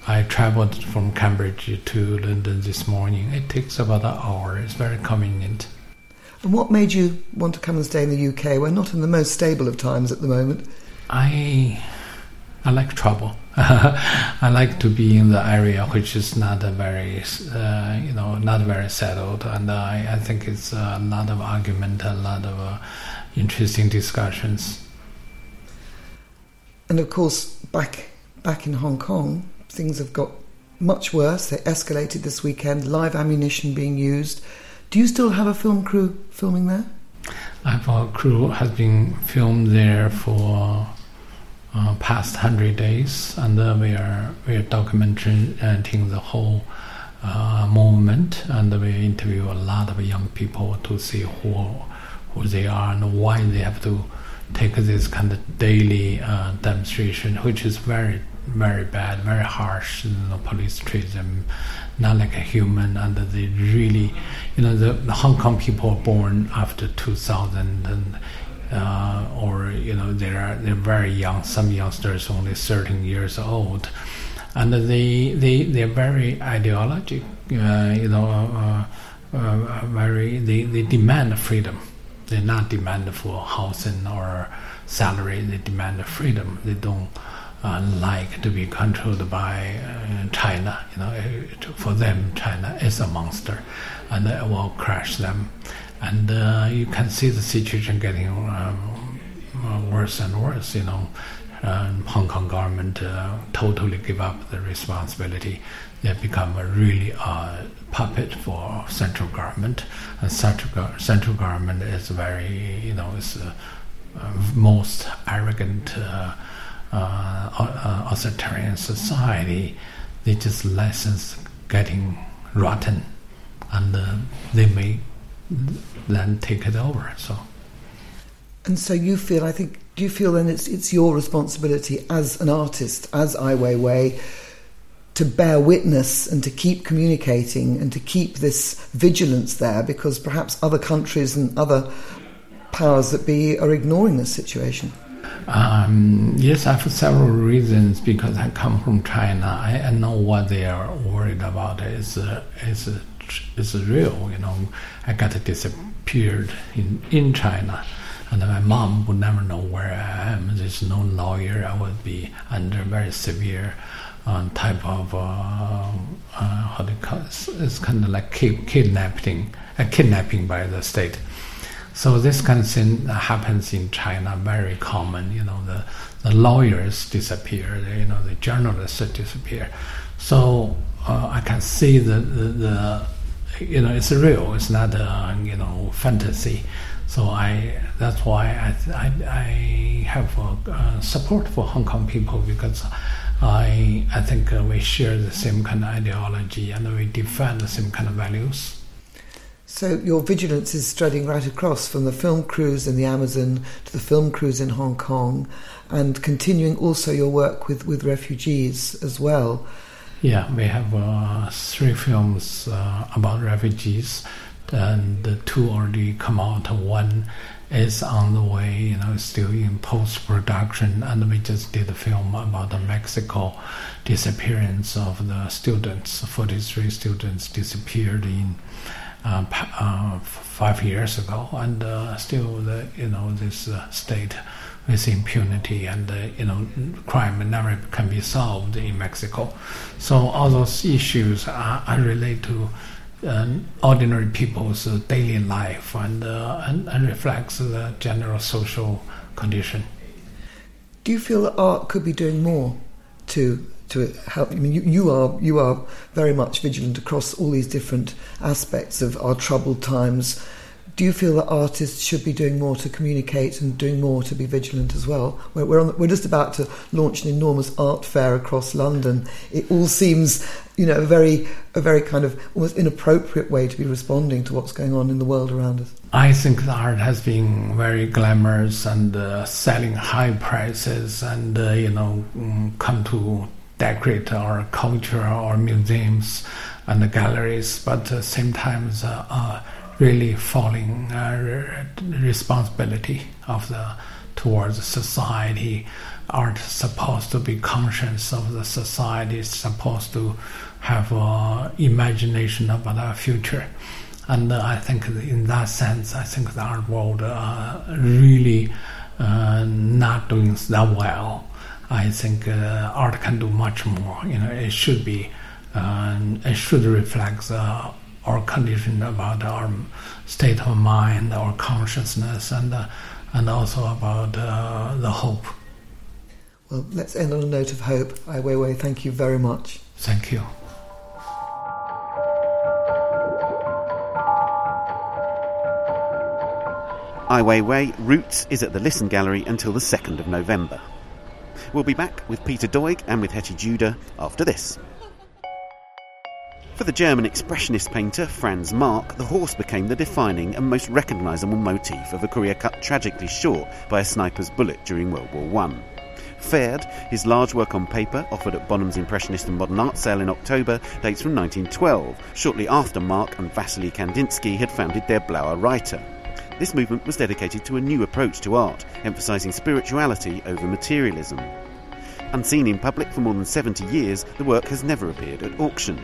I traveled from Cambridge to London this morning. It takes about an hour. It's very convenient. And what made you want to come and stay in the UK? We're not in the most stable of times at the moment. I I like trouble. I like to be in the area which is not very, uh, you know, not very settled, and I, I think it's a lot of argument, a lot of uh, interesting discussions. And of course, back back in Hong Kong, things have got much worse. They escalated this weekend, live ammunition being used. Do you still have a film crew filming there? Our crew has been filmed there for uh, past hundred days, and uh, we are we are documenting the whole uh, movement, and we interview a lot of young people to see who who they are and why they have to take this kind of daily uh, demonstration, which is very very bad, very harsh. Know, police treat them not like a human, and they really, you know, the, the Hong Kong people are born after 2000 and. Uh, or you know they are they're very young. Some youngsters only 13 years old, and they they they're very ideologic. Uh, you know, uh, uh very they, they demand freedom, They not demand for housing or salary. They demand freedom. They don't uh, like to be controlled by uh, China. You know, it, for them, China is a monster, and it will crush them. And uh, you can see the situation getting um, worse and worse. You know, Hong Kong government uh, totally give up the responsibility. They become a really uh, puppet for central government. And central, central government is very, you know, is uh, uh most arrogant uh, uh, authoritarian society. They just license getting rotten, and they may then take it over. So. And so you feel, I think, do you feel then it's it's your responsibility as an artist, as Ai Weiwei, to bear witness and to keep communicating and to keep this vigilance there because perhaps other countries and other powers that be are ignoring this situation? Um, yes, I have several reasons because I come from China. I, I know what they are worried about is uh, is uh, real. You know, I got disappeared in in China and my mom would never know where I am. There's no lawyer. I would be under very severe uh, type of uh, uh, how do you call it? It's kind of like kidnapping, uh, kidnapping by the state. So this kind of thing happens in China, very common. You know, the the lawyers disappear. You know, the journalists disappear. So uh, I can see the, the, the you know it's real. It's not a you know fantasy. So I that's why I I, I have uh, support for Hong Kong people because I I think uh, we share the same kind of ideology and we defend the same kind of values. So your vigilance is spreading right across from the film crews in the Amazon to the film crews in Hong Kong, and continuing also your work with, with refugees as well. Yeah, we have uh, three films uh, about refugees and two already come out. One is on the way, you know, still in post production, and we just did a film about the Mexico disappearance of the students. Forty-three students disappeared in uh, uh, five years ago, and uh, still, the you know, this uh, state with impunity and uh, you know crime never can be solved in Mexico. So all those issues are, are relate to uh, ordinary people's daily life and, uh, and, and reflects the general social condition. Do you feel that art could be doing more to to help? I mean, you, you are you are very much vigilant across all these different aspects of our troubled times do you feel that artists should be doing more to communicate and doing more to be vigilant as well? We're, we're, we're, just about to launch an enormous art fair across London. It all seems, you know, a very, a very kind of almost inappropriate way to be responding to what's going on in the world around us. I think the art has been very glamorous and uh, selling high prices and, uh, you know, mm, come to decorate our culture, our museums and the galleries, but at the same time, uh, uh really falling uh, responsibility of the towards society. Art supposed to be conscious of the society, supposed to have uh, imagination about our future. And uh, I think in that sense, I think the art world uh, really uh, not doing that well. I think uh, art can do much more. You know, it should be, uh, it should reflect our condition about our state of mind, our consciousness, and uh, and also about uh, the hope. Well, let's end on a note of hope. Ai Weiwei, thank you very much. Thank you. Ai Weiwei Roots is at the Lisson Gallery until the 2nd of November. We'll be back with Peter Doig and with Hettie Judah after this. For the German expressionist painter Franz Marc, the horse became the defining and most recognisable motif of a career cut tragically short by a sniper's bullet during World War I. Pferd, his large work on paper, offered at Bonham's Impressionist and Modern Art sale in October, dates from 1912, shortly after Marc and Vasily Kandinsky had founded their Blaue Reiter. This movement was dedicated to a new approach to art, emphasising spirituality over materialism. Unseen in public for more than 70 years, the work has never appeared at auction.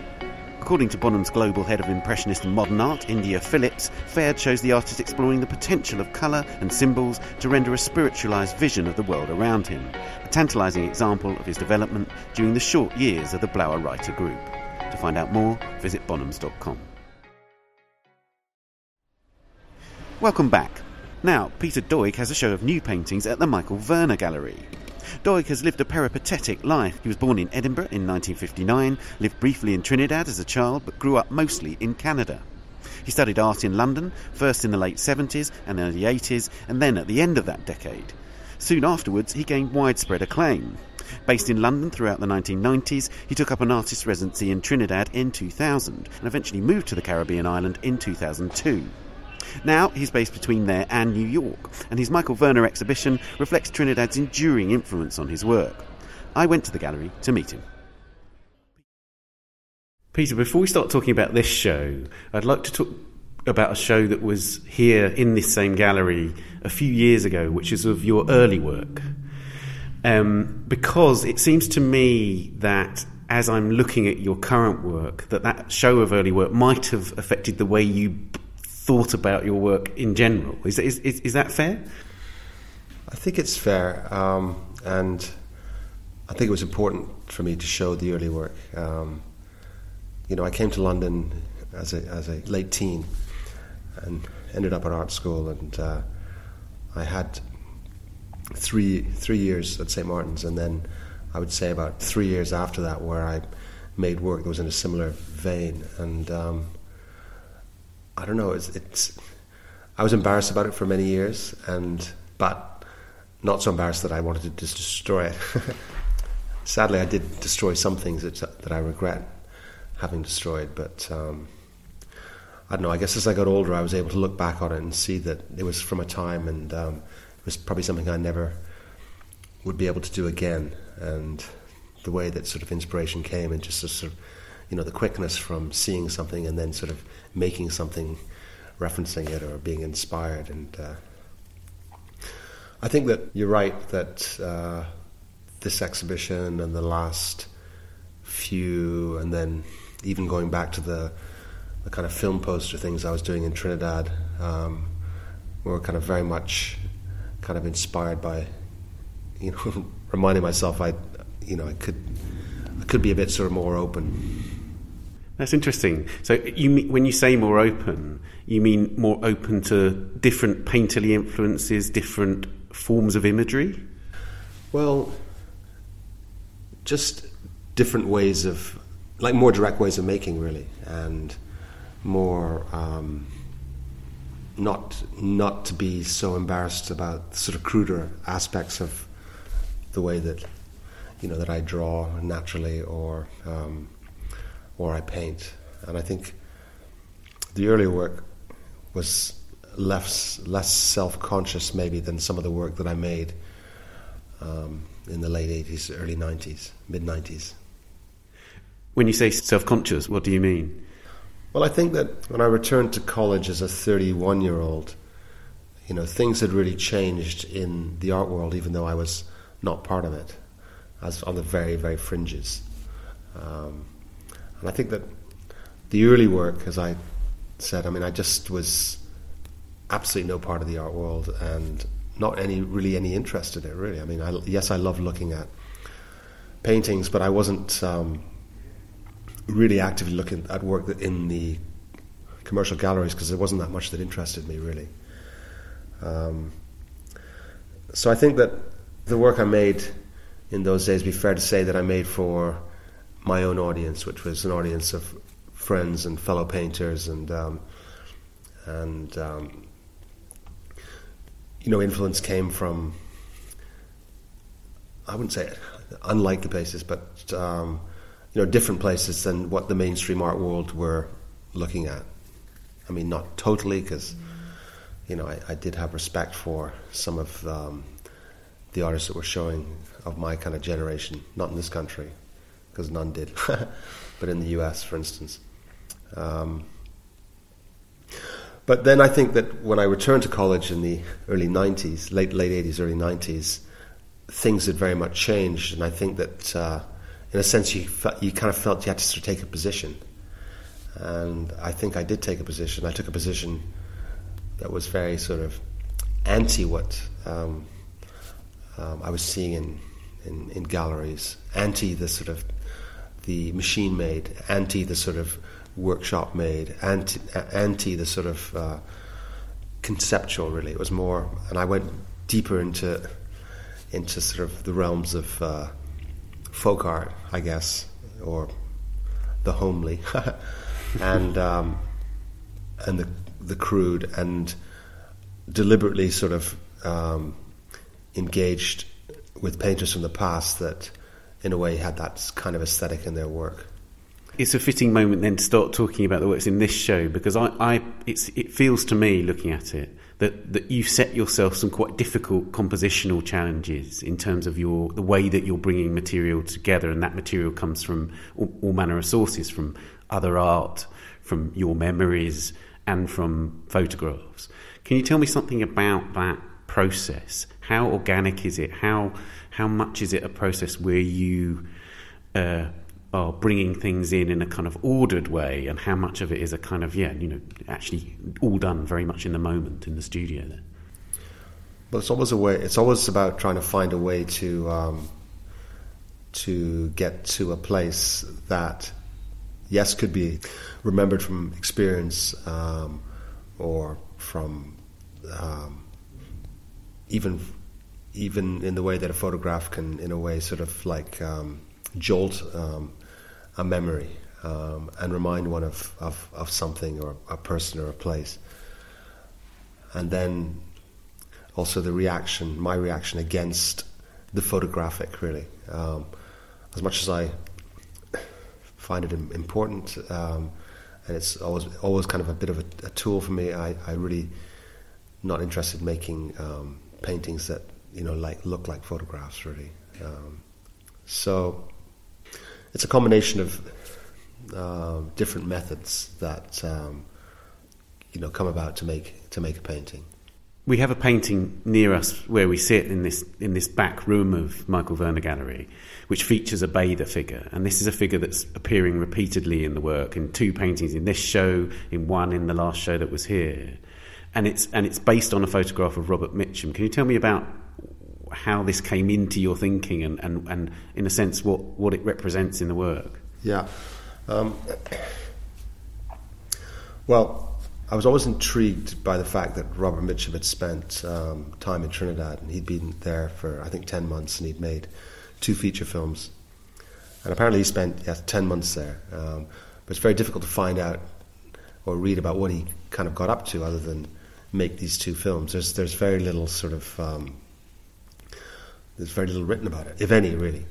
According to Bonham's global head of Impressionist and Modern Art, India Phillips, Pferd shows the artist exploring the potential of colour and symbols to render a spiritualised vision of the world around him, a tantalising example of his development during the short years of the Blaue Reiter Group. To find out more, visit bonhams.com. Welcome back. Now, Peter Doig has a show of new paintings at the Michael Werner Gallery. Doig has lived a peripatetic life. He was born in Edinburgh in 1959, lived briefly in Trinidad as a child, but grew up mostly in Canada. He studied art in London, first in the late 70s and early 80s, and then at the end of that decade. Soon afterwards, he gained widespread acclaim. Based in London throughout the 1990s, he took up an artist residency in Trinidad in 2000 and eventually moved to the Caribbean island in 2002. Now he's based between there and New York, and his Michael Werner exhibition reflects Trinidad's enduring influence on his work. I went to the gallery to meet him. Peter, before we start talking about this show, I'd like to talk about a show that was here in this same gallery a few years ago, which is of your early work. Um, because it seems to me that as I'm looking at your current work, that that show of early work might have affected the way you thought about your work in general. Is, is, is, is that fair? I think it's fair, um, and I think it was important for me to show the early work. Um, you know, I came to London as a, as a late teen and ended up at art school, and uh, I had three three years at St Martin's, and then I would say about three years after that where I made work that was in a similar vein, and um, I don't know. It's, it's I was embarrassed about it for many years, and but not so embarrassed that I wanted to just destroy it. Sadly, I did destroy some things that that I regret having destroyed, but. Um, I don't know. I guess as I got older, I was able to look back on it and see that it was from a time, and um, it was probably something I never would be able to do again. And the way that sort of inspiration came, and just sort of, you know, the quickness from seeing something and then sort of making something, referencing it or being inspired. And uh, I think that you're right that uh, this exhibition and the last few, and then even going back to the, the kind of film poster things I was doing in Trinidad, um, were kind of very much kind of inspired by, you know, reminding myself I, you know, I could, I could be a bit sort of more open that's interesting. So, you when you say more open, you mean more open to different painterly influences, different forms of imagery? Well, just different ways of, like more direct ways of making, really, and more um, not not to be so embarrassed about sort of cruder aspects of the way that you know that I draw naturally or. Um, or I paint. And I think the earlier work was less less self conscious maybe than some of the work that I made um, in the late eighties, early nineties, mid nineties. When you say self conscious, what do you mean? Well, I think that when I returned to college as a 31 year old, you know, things had really changed in the art world, even though I was not part of it. I was on the very, very fringes. Um, and I think that the early work, as I said, I mean, I just was absolutely no part of the art world and not any really any interest in it. Really, I mean, I, yes, I love looking at paintings, but I wasn't um, really actively looking at work in the commercial galleries because there wasn't that much that interested me really. Um, so I think that the work I made in those days, be fair to say that I made for my own audience, which was an audience of friends and fellow painters, and um, and um, you know, influence came from I wouldn't say unlike the places, but um, you know, different places than what the mainstream art world were looking at. I mean, not totally, because you know, I, I, did have respect for some of um, the artists that were showing of my kind of generation, not in this country, because none did, but in the US, for instance. Um, but then I think that when I returned to college in the early 90s, late, late 80s, early 90s, things had very much changed. And I think that, uh, in a sense, you, felt, you kind of felt you had to sort of take a position. And I think I did take a position. I took a position that was very sort of anti what um, um, I was seeing in, in, in galleries, anti the sort of the machine made, anti the sort of workshop made, anti, anti the sort of uh, conceptual. Really, it was more, and I went deeper into into sort of the realms of uh, folk art, I guess, or the homely, and um, and the the crude, and deliberately sort of um, engaged with painters from the past that, in a way, had that kind of aesthetic in their work. It's a fitting moment then to start talking about the works in this show because I, I it feels to me, looking at it, that, that you've set yourself some quite difficult compositional challenges in terms of your the way that you're bringing material together, and that material comes from all, all manner of sources, from other art, from your memories, and from photographs. Can you tell me something about that process? How organic is it? How how much is it a process where you uh, are bringing things in in a kind of ordered way, and how much of it is a kind of yeah, you know, actually all done very much in the moment in the studio there. Well, it's always a way. It's always about trying to find a way to um, to get to a place that, yes, could be remembered from experience um, or from um, even even in the way that a photograph can, in a way, sort of like um, jolt um, a memory um, and remind one of, of, of, something or a person or a place. And then also the reaction, my reaction against the photographic, really. Um, as much as I find it important, um, and it's always always kind of a bit of a, a tool for me. I, I really not interested in making um, paintings that you know like look like photographs, really. Um, so it's a combination of uh, different methods that um, you know come about to make to make a painting. We have a painting near us where we sit in this in this back room of Michael Werner Gallery, which features a bather figure, and this is a figure that's appearing repeatedly in the work in two paintings in this show, in one in the last show that was here, and it's and it's based on a photograph of Robert Mitchum. Can you tell me about how this came into your thinking and, and, and in a sense, what, what it represents in the work. Yeah. Um, well, I was always intrigued by the fact that Robert Mitchum had spent um, time in Trinidad and he'd been there for, I think, 10 months and he'd made two feature films. And apparently he spent yeah, 10 months there. Um, but it's very difficult to find out or read about what he kind of got up to other than make these two films. There's, there's very little sort of um, there's very little written about it, if any, really.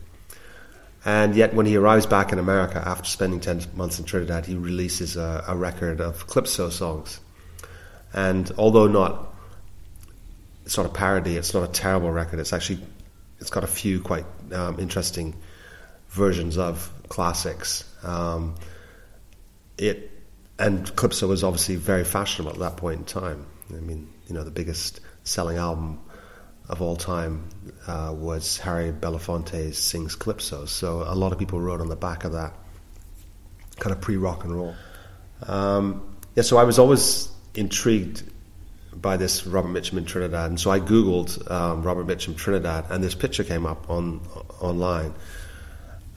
And yet, when he arrives back in America after spending 10 months in Trinidad, he releases a, a record of Calypso songs. And although not it's not a parody, it's not a terrible record. It's actually, it's got a few quite um, interesting versions of classics. Um, it and Calypso was obviously very fashionable at that point in time. I mean, you know, the biggest selling album of all time uh, was Harry Belafonte's Sings Calypso. So a lot of people wrote on the back of that, kind of pre rock and roll. Um, yeah, so I was always intrigued by this Robert Mitchum in Trinidad, and so I googled um, Robert Mitchum Trinidad, and this picture came up on online.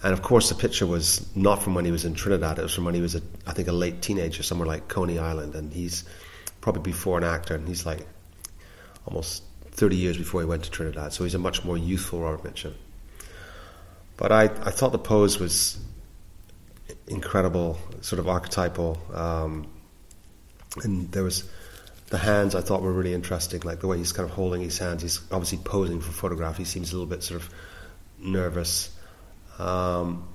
And of course, the picture was not from when he was in Trinidad; it was from when he was, a, I think, a late teenager, somewhere like Coney Island, and he's probably before an actor, and he's like almost 30 years before he went to Trinidad, so he's a much more youthful Robert Mitchum. But I, I thought the pose was incredible, sort of archetypal, um, and there was the hands I thought were really interesting, like the way he's kind of holding his hands. He's obviously posing for photograph. He seems a little bit sort of nervous. Um,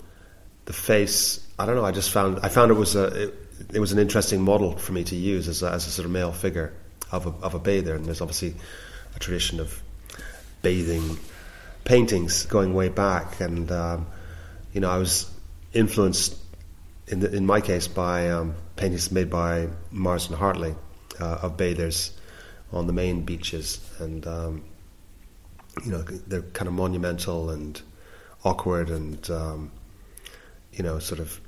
the face, I don't know. I just found I found it was a it, it was an interesting model for me to use as a, as a sort of male figure of a, of a bather, and there's obviously a tradition of bathing paintings going way back, and um, you know I was influenced in the, in my case by um, paintings made by Marsden Hartley uh, of bathers on the Maine beaches, and um, you know they're kind of monumental and awkward and um, you know sort of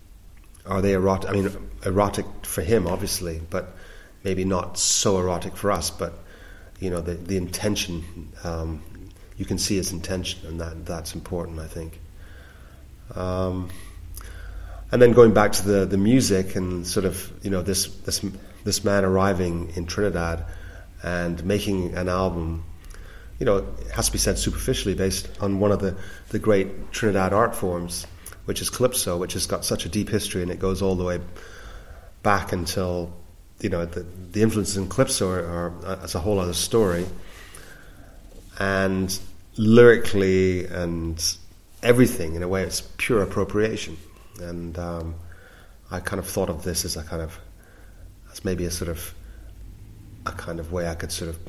are they erotic? I mean, erotic for him, obviously, but maybe not so erotic for us. But you know, the the intention, um, you can see his intention, and that that's important, I think. Um, and then going back to the, the music and sort of you know this this this man arriving in Trinidad and making an album, you know, it has to be said superficially based on one of the, the great Trinidad art forms, which is calypso, which has got such a deep history and it goes all the way back until you know the, the influences in calypso are, are as a whole other story, and lyrically and everything in a way it's pure appropriation. And um, I kind of thought of this as a kind of as maybe a sort of a kind of way I could sort of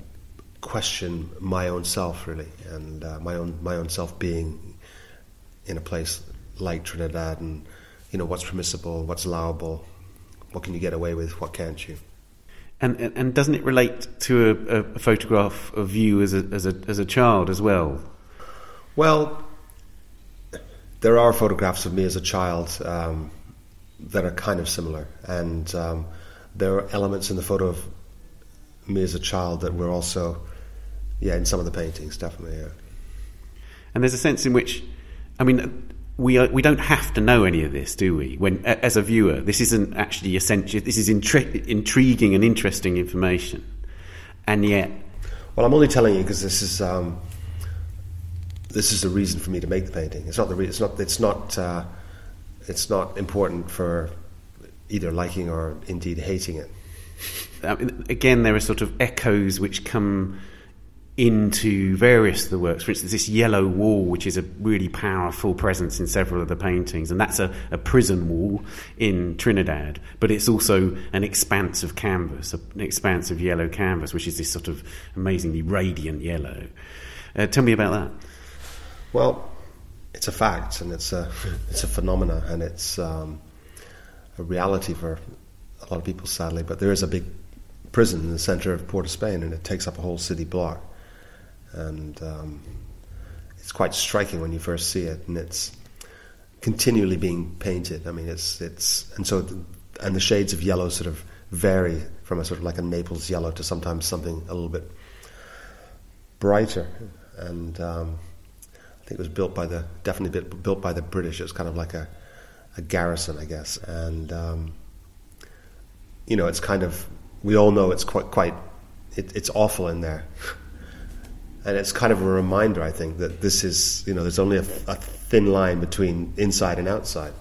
question my own self really, and uh, my own my own self being in a place like Trinidad, and you know what's permissible, what's allowable, what can you get away with, what can't you. And, and, and doesn't it relate to a, a, photograph of you as a, as a as a child as well? Well, there are photographs of me as a child um, that are kind of similar, and um, there are elements in the photo of me as a child that were also, yeah, in some of the paintings, definitely. Yeah. And there's a sense in which, I mean, we are, we don't have to know any of this, do we? When as a viewer, this isn't actually essential. This is intri- intriguing and interesting information, and yet. Well, I'm only telling you because this is um, this is the reason for me to make the painting. It's not the re- it's not it's not uh, it's not important for either liking or indeed hating it. I mean, again, there are sort of echoes which come into various of the works. For instance, this yellow wall, which is a really powerful presence in several of the paintings, and that's a, a prison wall in Trinidad, but it's also an expanse of canvas, an expanse of yellow canvas, which is this sort of amazingly radiant yellow. Uh, tell me about that. Well, it's a fact, and it's a it's a phenomena, and it's um, a reality for a lot of people, sadly. But there is a big prison in the center of Port of Spain, and it takes up a whole city block, and um, it's quite striking when you first see it, and it's continually being painted. I mean, it's it's and so the, and the shades of yellow sort of vary from a sort of like a Naples yellow to sometimes something a little bit brighter, and um, I think it was built by the definitely built by the British. It was kind of like a, a garrison, I guess, and um, you know, it's kind of we all know it's quite quite it, it's awful in there, and it's kind of a reminder, I think, that this is you know there's only a, a thin line between inside and outside,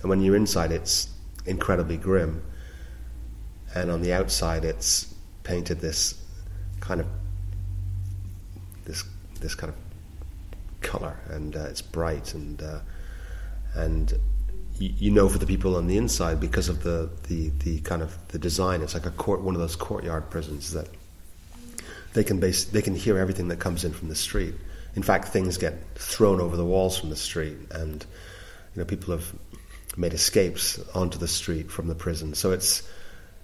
and when you're inside, it's incredibly grim, and on the outside, it's painted this kind of this this kind of color. And uh, it's bright and uh, and you, you, know for the people on the inside because of the, the, the kind of the design. It's like a court one of those courtyard prisons that they can base they can hear everything that comes in from the street. In fact things get thrown over the walls from the street and you know people have made escapes onto the street from the prison. So it's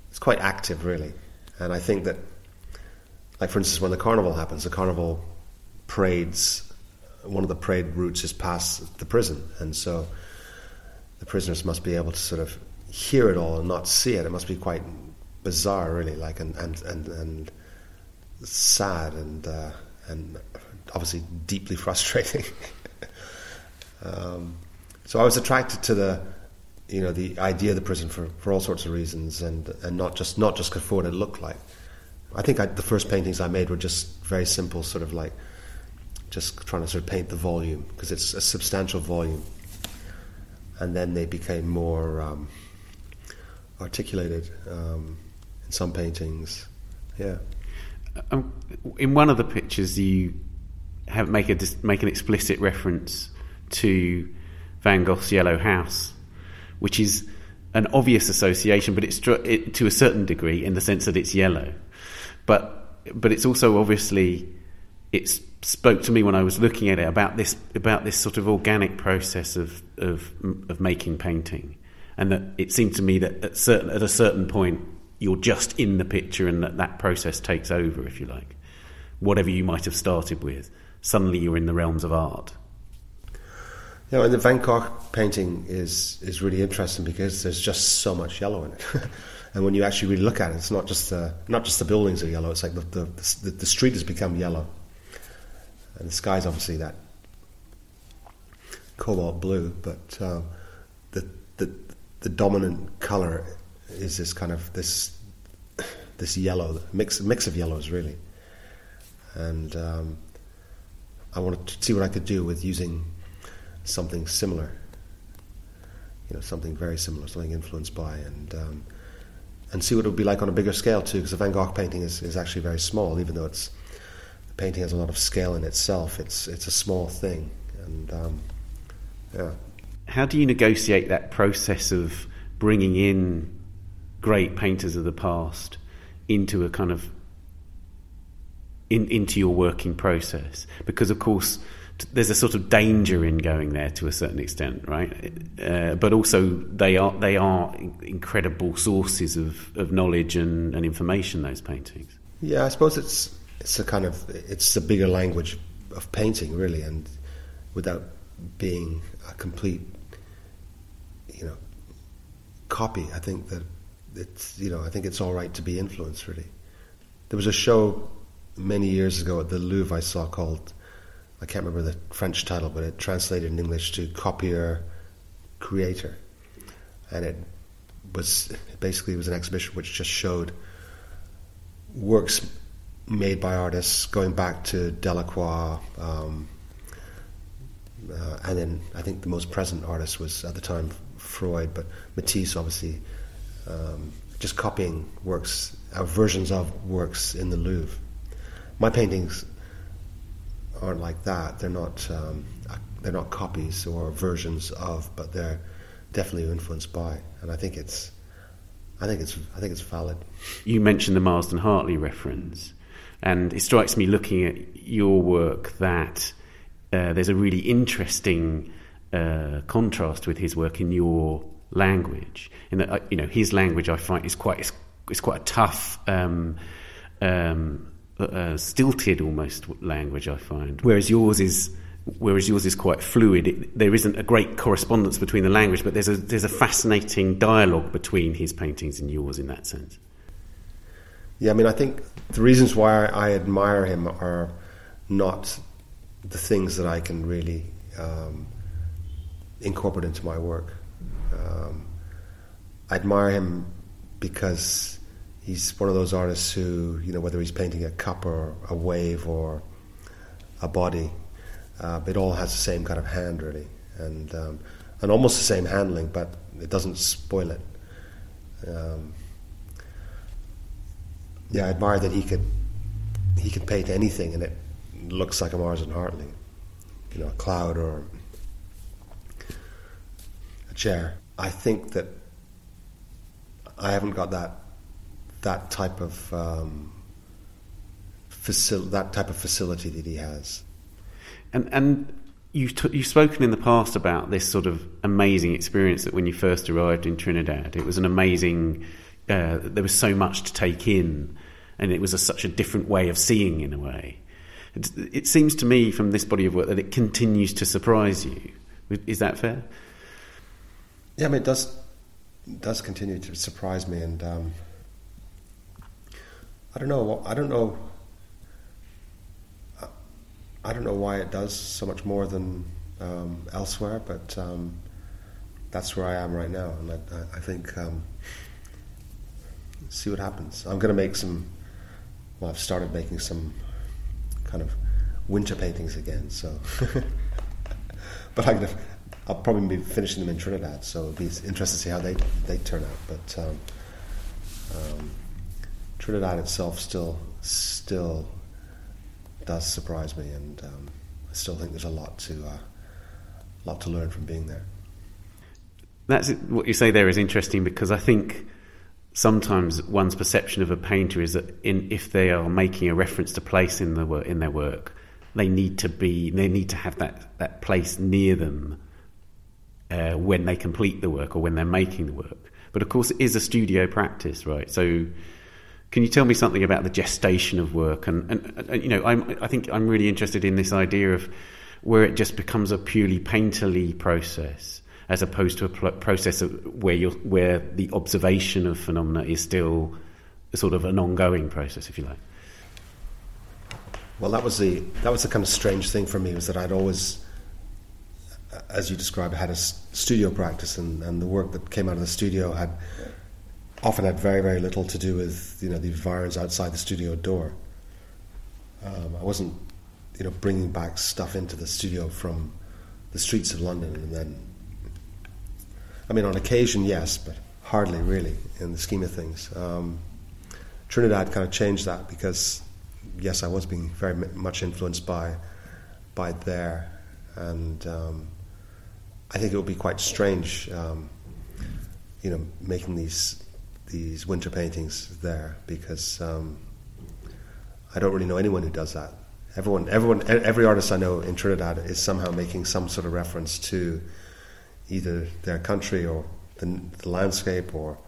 it's quite active really. And I think that like for instance when the carnival happens the carnival parades one of the parade routes is past the prison, and so the prisoners must be able to sort of hear it all and not see it. It must be quite bizarre, really, like and and and, and sad and uh, and obviously deeply frustrating. um, so I was attracted to the you know the idea of the prison for, for all sorts of reasons, and and not just not just for what it looked like. I think I, the first paintings I made were just very simple, sort of like just trying to sort of paint the volume because it's a substantial volume. And then they became more um, articulated um, in some paintings. Yeah. Um, in one of the pictures, you have make a make an explicit reference to Van Gogh's Yellow House, which is an obvious association, but it's it, to a certain degree in the sense that it's yellow, but but it's also obviously it spoke to me when I was looking at it about this about this sort of organic process of of, of making painting, and that it seemed to me that at certain at a certain point you're just in the picture, and that that process takes over, if you like, whatever you might have started with. Suddenly, you're in the realms of art. Know, and the Van Gogh painting is is really interesting because there's just so much yellow in it. and when you actually really look at it, it's not just the not just the buildings are yellow. It's like the the, the, the street has become yellow, and the sky's obviously that cobalt blue. But um, the the the dominant color is this kind of this this yellow mix mix of yellows really, and um, I wanted to see what I could do with using something similar. You know, something very similar, something influenced by, and um, and see what it would be like on a bigger scale too. Because the Van Gogh painting is, is actually very small, even though it's the painting has a lot of scale in itself. It's it's a small thing, and um, yeah. How do you negotiate that process of bringing in great painters of the past into a kind of in, into your working process? Because of course there's a sort of danger in going there to a certain extent, right? Uh, but also they are they are incredible sources of, of knowledge and, and information. Those paintings. Yeah, I suppose it's it's a kind of it's a bigger language of painting, really, and without being a complete, you know, copy. I think that it's you know I think it's all right to be influenced. Really, there was a show many years ago at the Louvre I saw called I can't remember the French title, but it translated in English to copier creator, and it was basically it was an exhibition which just showed works made by artists going back to Delacroix, um, uh, and then I think the most present artist was at the time Freud, but Matisse obviously um, just copying works, uh, versions of works in the Louvre. My paintings aren't like that. They're not um, they're not copies or versions of, but they're definitely influenced by. And I think it's I think it's I think it's valid. You mentioned the Marsden Hartley reference, and it strikes me looking at your work that uh, there's a really interesting uh, contrast with his work in your language. In that, uh, you know, his language I find is quite is, is quite a tough. Um, um, uh, stilted almost language. I find, whereas yours is whereas yours is quite fluid. It, there isn't a great correspondence between the language, but there's a there's a fascinating dialogue between his paintings and yours in that sense. Yeah, I mean, I think the reasons why I admire him are not the things that I can really um, incorporate into my work. Um, I admire him because he's one of those artists who, you know, whether he's painting a cup or a wave or a body, uh, it all has the same kind of hand, really, and um, and almost the same handling, but it doesn't spoil it. Um, yeah, I admire that he could he could paint anything, and it looks like a Marsden Hartley, you know, a cloud or a chair. I think that I haven't got that that type of um, that type of facility that he has. And and you've t- you've spoken in the past about this sort of amazing experience that when you first arrived in Trinidad, it was an amazing. Uh, there was so much to take in, and it was a, such a different way of seeing, in a way. It seems to me from this body of work that it continues to surprise you. Is that fair? Yeah, I mean, it does does continue to surprise me, and um, I don't know. I don't know. I don't know why it does so much more than um, elsewhere, but um, that's where I am right now, and I, I think um, see what happens. I'm going to make some. Well, I've started making some kind of winter paintings again, so. but I'm gonna, I'll probably be finishing them in Trinidad, so it'll be interesting to see how they they turn out. But um, um, Trinidad itself still still does surprise me, and um, I still think there's a lot to uh, lot to learn from being there. That's what you say there is interesting because I think sometimes one's perception of a painter is that in, if they are making a reference to place in the in their work, they need to be they need to have that that place near them uh, when they complete the work or when they're making the work. But of course, it is a studio practice, right? So can you tell me something about the gestation of work? And, and, and you know, I'm, I think I'm really interested in this idea of where it just becomes a purely painterly process as opposed to a pl- process where you where the observation of phenomena is still sort of an ongoing process, if you like. Well, that was the that was the kind of strange thing for me was that I'd always, as you described, had a studio practice, and, and the work that came out of the studio had often had very very little to do with you know the environs outside the studio door. Um, I wasn't you know bringing back stuff into the studio from the streets of London, and then I mean on occasion yes, but hardly really in the scheme of things. Um, Trinidad kind of changed that because yes, I was being very much influenced by by there, and um, I think it would be quite strange, um, you know, making these these winter paintings there because um, I don't really know anyone who does that. Everyone, everyone, every artist I know in Trinidad is somehow making some sort of reference to either their country or the, the landscape or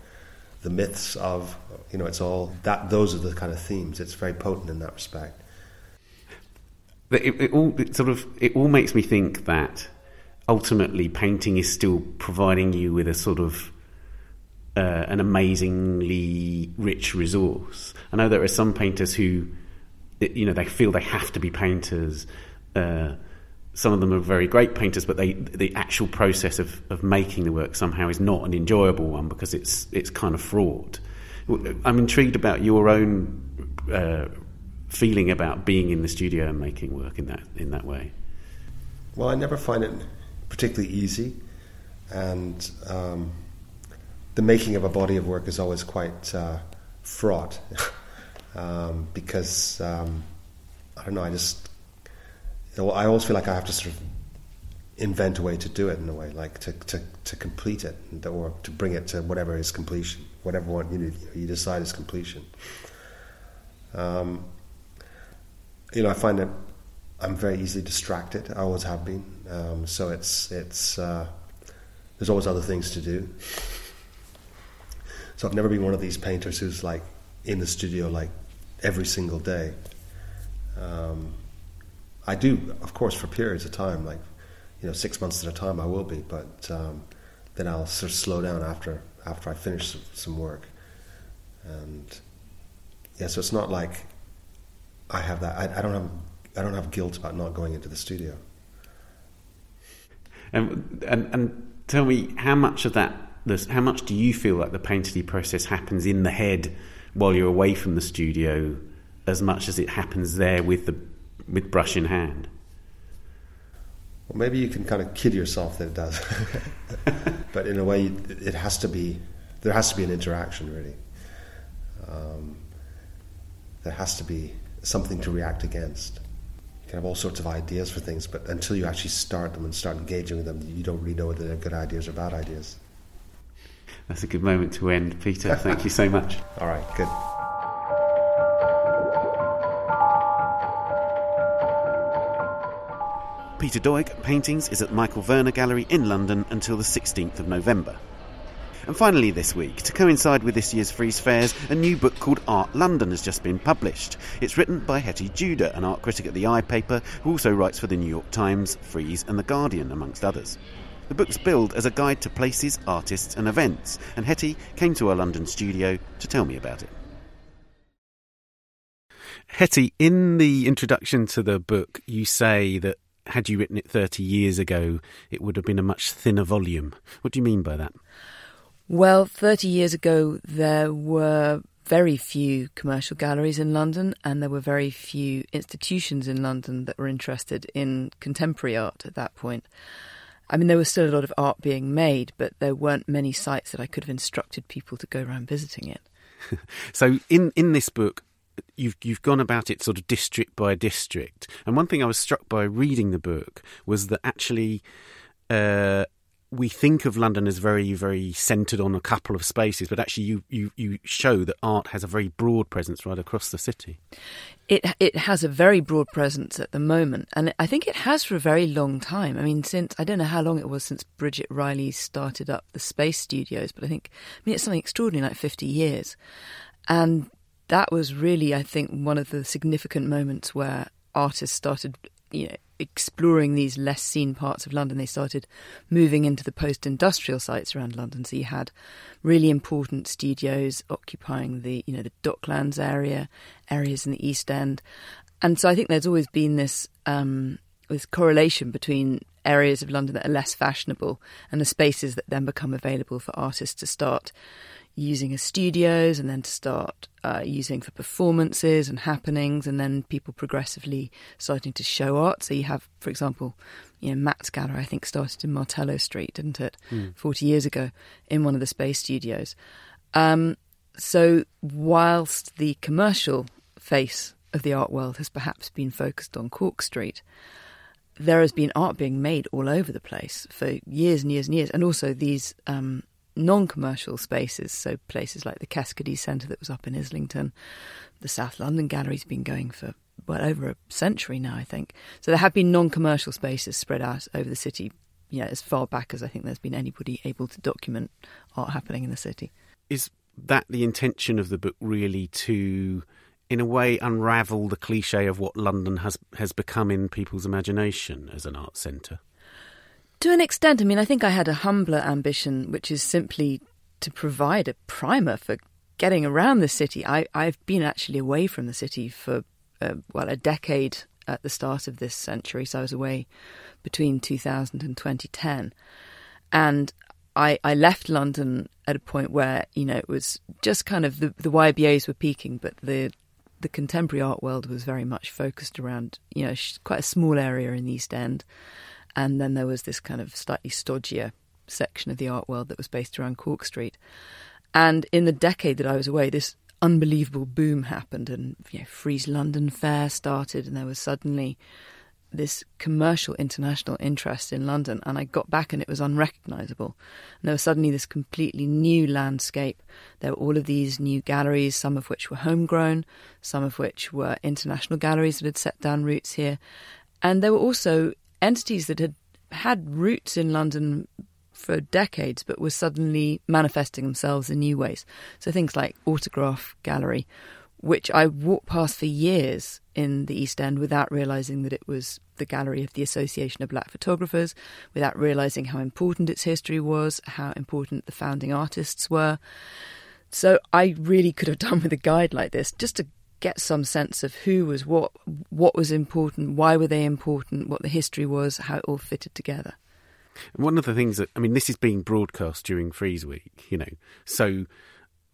the myths of you know it's all that those are the kind of themes it's very potent in that respect it, it all it sort of it all makes me think that ultimately painting is still providing you with a sort of uh, an amazingly rich resource. I know there are some painters who, you know, they feel they have to be painters. Uh, some of them are very great painters, but they, the actual process of, of making the work somehow is not an enjoyable one because it's it's kind of fraught. I'm intrigued about your own uh, feeling about being in the studio and making work in that in that way. Well, I never find it particularly easy, and um, the making of a body of work is always quite uh, fraught um, because um, I don't know. I just I always feel like I have to sort of invent a way to do it in a way, like to, to, to complete it or to bring it to whatever is completion, whatever one you, you decide is completion. Um, you know, I find that I'm very easily distracted. I always have been. Um, so it's it's uh, there's always other things to do. So I've never been one of these painters who's like in the studio like every single day. Um, I do, of course, for periods of time, like you know, six months at a time, I will be, but um, then I'll sort of slow down after after I finish some, some work, and yeah, so it's not like I have that. I, I, don't have I don't have guilt about not going into the studio. And and, and tell me how much of that. How much do you feel like the painterly process happens in the head while you're away from the studio, as much as it happens there with the with brush in hand? Well, maybe you can kind of kid yourself that it does, but in a way, it has to be. There has to be an interaction, really. Um, there has to be something to react against. Can have all sorts of ideas for things, but until you actually start them and start engaging with them, you don't really know whether they're good ideas or bad ideas. That's a good moment to end, Peter. Thank you so much. All right, good. Peter Doig Paintings is at Michael Werner Gallery in London until the 16th of November. And finally, this week, to coincide with this year's Frieze Fairs, a new book called Art London has just been published. It's written by Hettie Judah, an art critic at the I paper, who also writes for the New York Times, Frieze, and The Guardian, amongst others. The book's billed as a guide to places, artists, and events, and Hettie came to our London studio to tell me about it. Hettie, in the introduction to the book, you say that had you written it 30 years ago, it would have been a much thinner volume. What do you mean by that? Well, 30 years ago, there were very few commercial galleries in London, and there were very few institutions in London that were interested in contemporary art at that point. I mean, there was still a lot of art being made, but there weren't many sites that I could have instructed people to go around visiting it. so, in, in this book, you've you've gone about it sort of district by district. And one thing I was struck by reading the book was that actually. Uh, we think of London as very, very centred on a couple of spaces, but actually, you, you, you show that art has a very broad presence right across the city. It it has a very broad presence at the moment, and I think it has for a very long time. I mean, since I don't know how long it was since Bridget Riley started up the Space Studios, but I think I mean it's something extraordinary, like fifty years, and that was really, I think, one of the significant moments where artists started, you know, exploring these less seen parts of London, they started moving into the post industrial sites around London. So you had really important studios occupying the, you know, the Docklands area, areas in the East End. And so I think there's always been this um, this correlation between areas of London that are less fashionable and the spaces that then become available for artists to start using as studios and then to start uh, using for performances and happenings and then people progressively starting to show art. So you have, for example, you know, Matt's gallery I think started in Martello Street, didn't it, mm. 40 years ago in one of the space studios. Um, so whilst the commercial face of the art world has perhaps been focused on Cork Street, there has been art being made all over the place for years and years and years, and also these um, non-commercial spaces, so places like the Cascade Centre that was up in Islington, the South London Gallery's been going for well over a century now, I think. So there have been non-commercial spaces spread out over the city, you know, as far back as I think there's been anybody able to document art happening in the city. Is that the intention of the book, really, to in a way unravel the cliche of what London has has become in people's imagination as an art centre? To an extent, I mean, I think I had a humbler ambition, which is simply to provide a primer for getting around the city. I, I've been actually away from the city for, uh, well, a decade at the start of this century. So I was away between 2000 and 2010. And I, I left London at a point where, you know, it was just kind of the, the YBAs were peaking, but the the contemporary art world was very much focused around, you know, quite a small area in the East End. And then there was this kind of slightly stodgier section of the art world that was based around Cork Street. And in the decade that I was away, this unbelievable boom happened, and you know, Frieze London Fair started, and there was suddenly this commercial international interest in London. And I got back, and it was unrecognisable. And there was suddenly this completely new landscape. There were all of these new galleries, some of which were homegrown, some of which were international galleries that had set down roots here. And there were also entities that had had roots in London for decades but were suddenly manifesting themselves in new ways. So things like Autograph Gallery, which I walked past for years in the East End without realizing that it was the gallery of the Association of Black Photographers, without realizing how important its history was, how important the founding artists were. So I really could have done with a guide like this just to get some sense of who was what, what was important, why were they important, what the history was, how it all fitted together. One of the things that I mean, this is being broadcast during Frieze Week, you know, so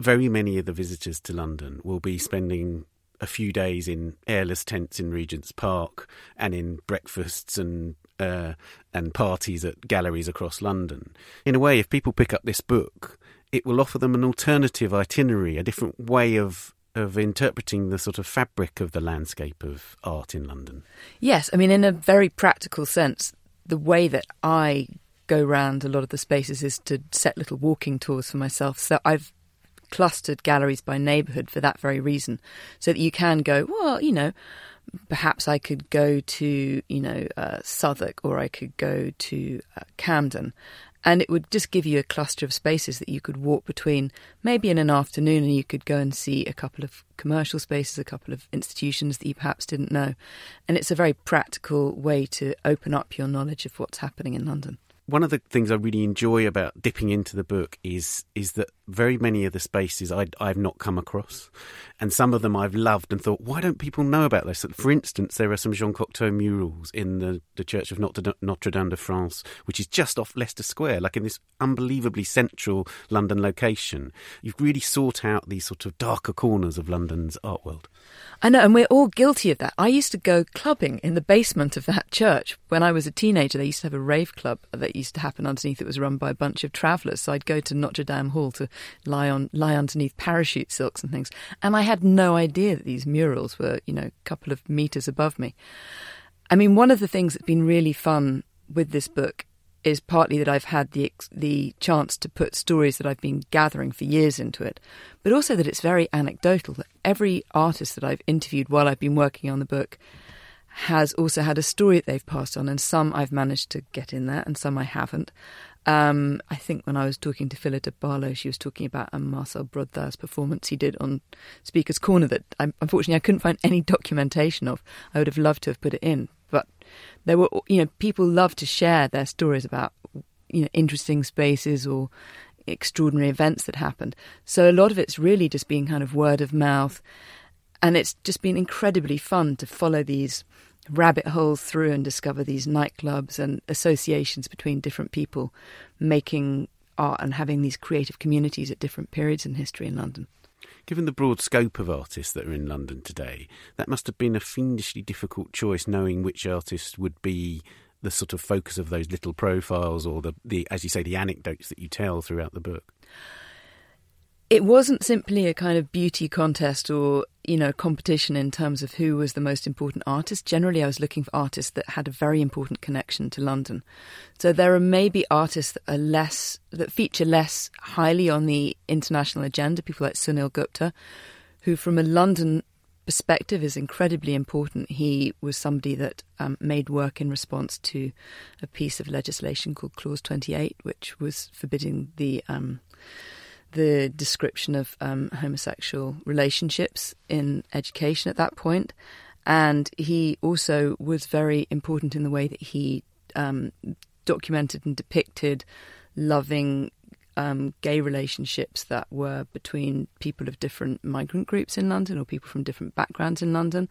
very many of the visitors to London will be spending a few days in airless tents in Regent's Park and in breakfasts and uh, and parties at galleries across London. In a way, if people pick up this book, it will offer them an alternative itinerary, a different way of of interpreting the sort of fabric of the landscape of art in London. Yes, I mean, in a very practical sense, the way that I go around a lot of the spaces is to set little walking tours for myself. So I've clustered galleries by neighbourhood for that very reason, so that you can go, well, you know, perhaps I could go to, you know, uh, Southwark or I could go to uh, Camden and it would just give you a cluster of spaces that you could walk between. Maybe in an afternoon and you could go and see a couple of commercial spaces a couple of institutions that you perhaps didn't know. And it's a very practical way to open up your knowledge of what's happening in london. One of the things I really enjoy about dipping into the book is is that very many of the spaces I, have not come across, and some of them I've loved and thought, why don't people know about this? For instance, there are some Jean Cocteau murals in the, the Church of Notre, Notre Dame de France, which is just off Leicester Square, like in this unbelievably central London location. You've really sought out these sort of darker corners of London's art world. I know, and we're all guilty of that. I used to go clubbing in the basement of that church when I was a teenager. They used to have a rave club that used to happen underneath. It was run by a bunch of travellers. So I'd go to Notre Dame Hall to lie on lie underneath parachute silks and things, and I had no idea that these murals were, you know, a couple of meters above me. I mean, one of the things that's been really fun with this book is partly that I've had the the chance to put stories that I've been gathering for years into it, but also that it's very anecdotal. That every artist that I've interviewed while I've been working on the book has also had a story that they've passed on, and some I've managed to get in there, and some I haven't. Um, I think when I was talking to Phyllida Barlow, she was talking about a Marcel Broodthaers performance he did on Speaker's Corner that I, unfortunately I couldn't find any documentation of. I would have loved to have put it in, but there were you know people love to share their stories about you know interesting spaces or extraordinary events that happened. So a lot of it's really just being kind of word of mouth, and it's just been incredibly fun to follow these rabbit holes through and discover these nightclubs and associations between different people making art and having these creative communities at different periods in history in London. Given the broad scope of artists that are in London today, that must have been a fiendishly difficult choice, knowing which artist would be the sort of focus of those little profiles or the, the as you say, the anecdotes that you tell throughout the book. It wasn't simply a kind of beauty contest or, you know, competition in terms of who was the most important artist. Generally, I was looking for artists that had a very important connection to London. So there are maybe artists that are less, that feature less highly on the international agenda, people like Sunil Gupta, who from a London perspective is incredibly important. He was somebody that um, made work in response to a piece of legislation called Clause 28, which was forbidding the um, the description of um, homosexual relationships in education at that point. And he also was very important in the way that he um, documented and depicted loving um, gay relationships that were between people of different migrant groups in London or people from different backgrounds in London.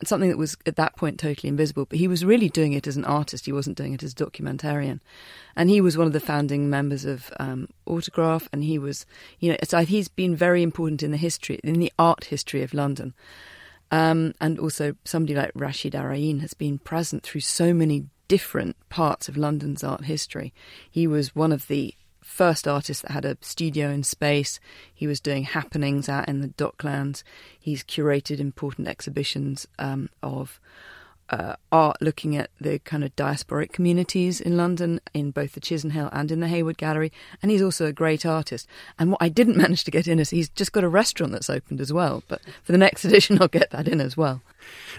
And Something that was at that point totally invisible. But he was really doing it as an artist, he wasn't doing it as a documentarian. And he was one of the founding members of um, Autograph, and he was, you know, so he's been very important in the history, in the art history of London. Um, and also, somebody like Rashid Araeen has been present through so many different parts of London's art history. He was one of the first artist that had a studio in space. He was doing happenings out in the Docklands. He's curated important exhibitions um, of uh, art looking at the kind of diasporic communities in London, in both the Chisenhale and in the Hayward Gallery. And he's also a great artist. And what I didn't manage to get in is he's just got a restaurant that's opened as well. But for the next edition, I'll get that in as well.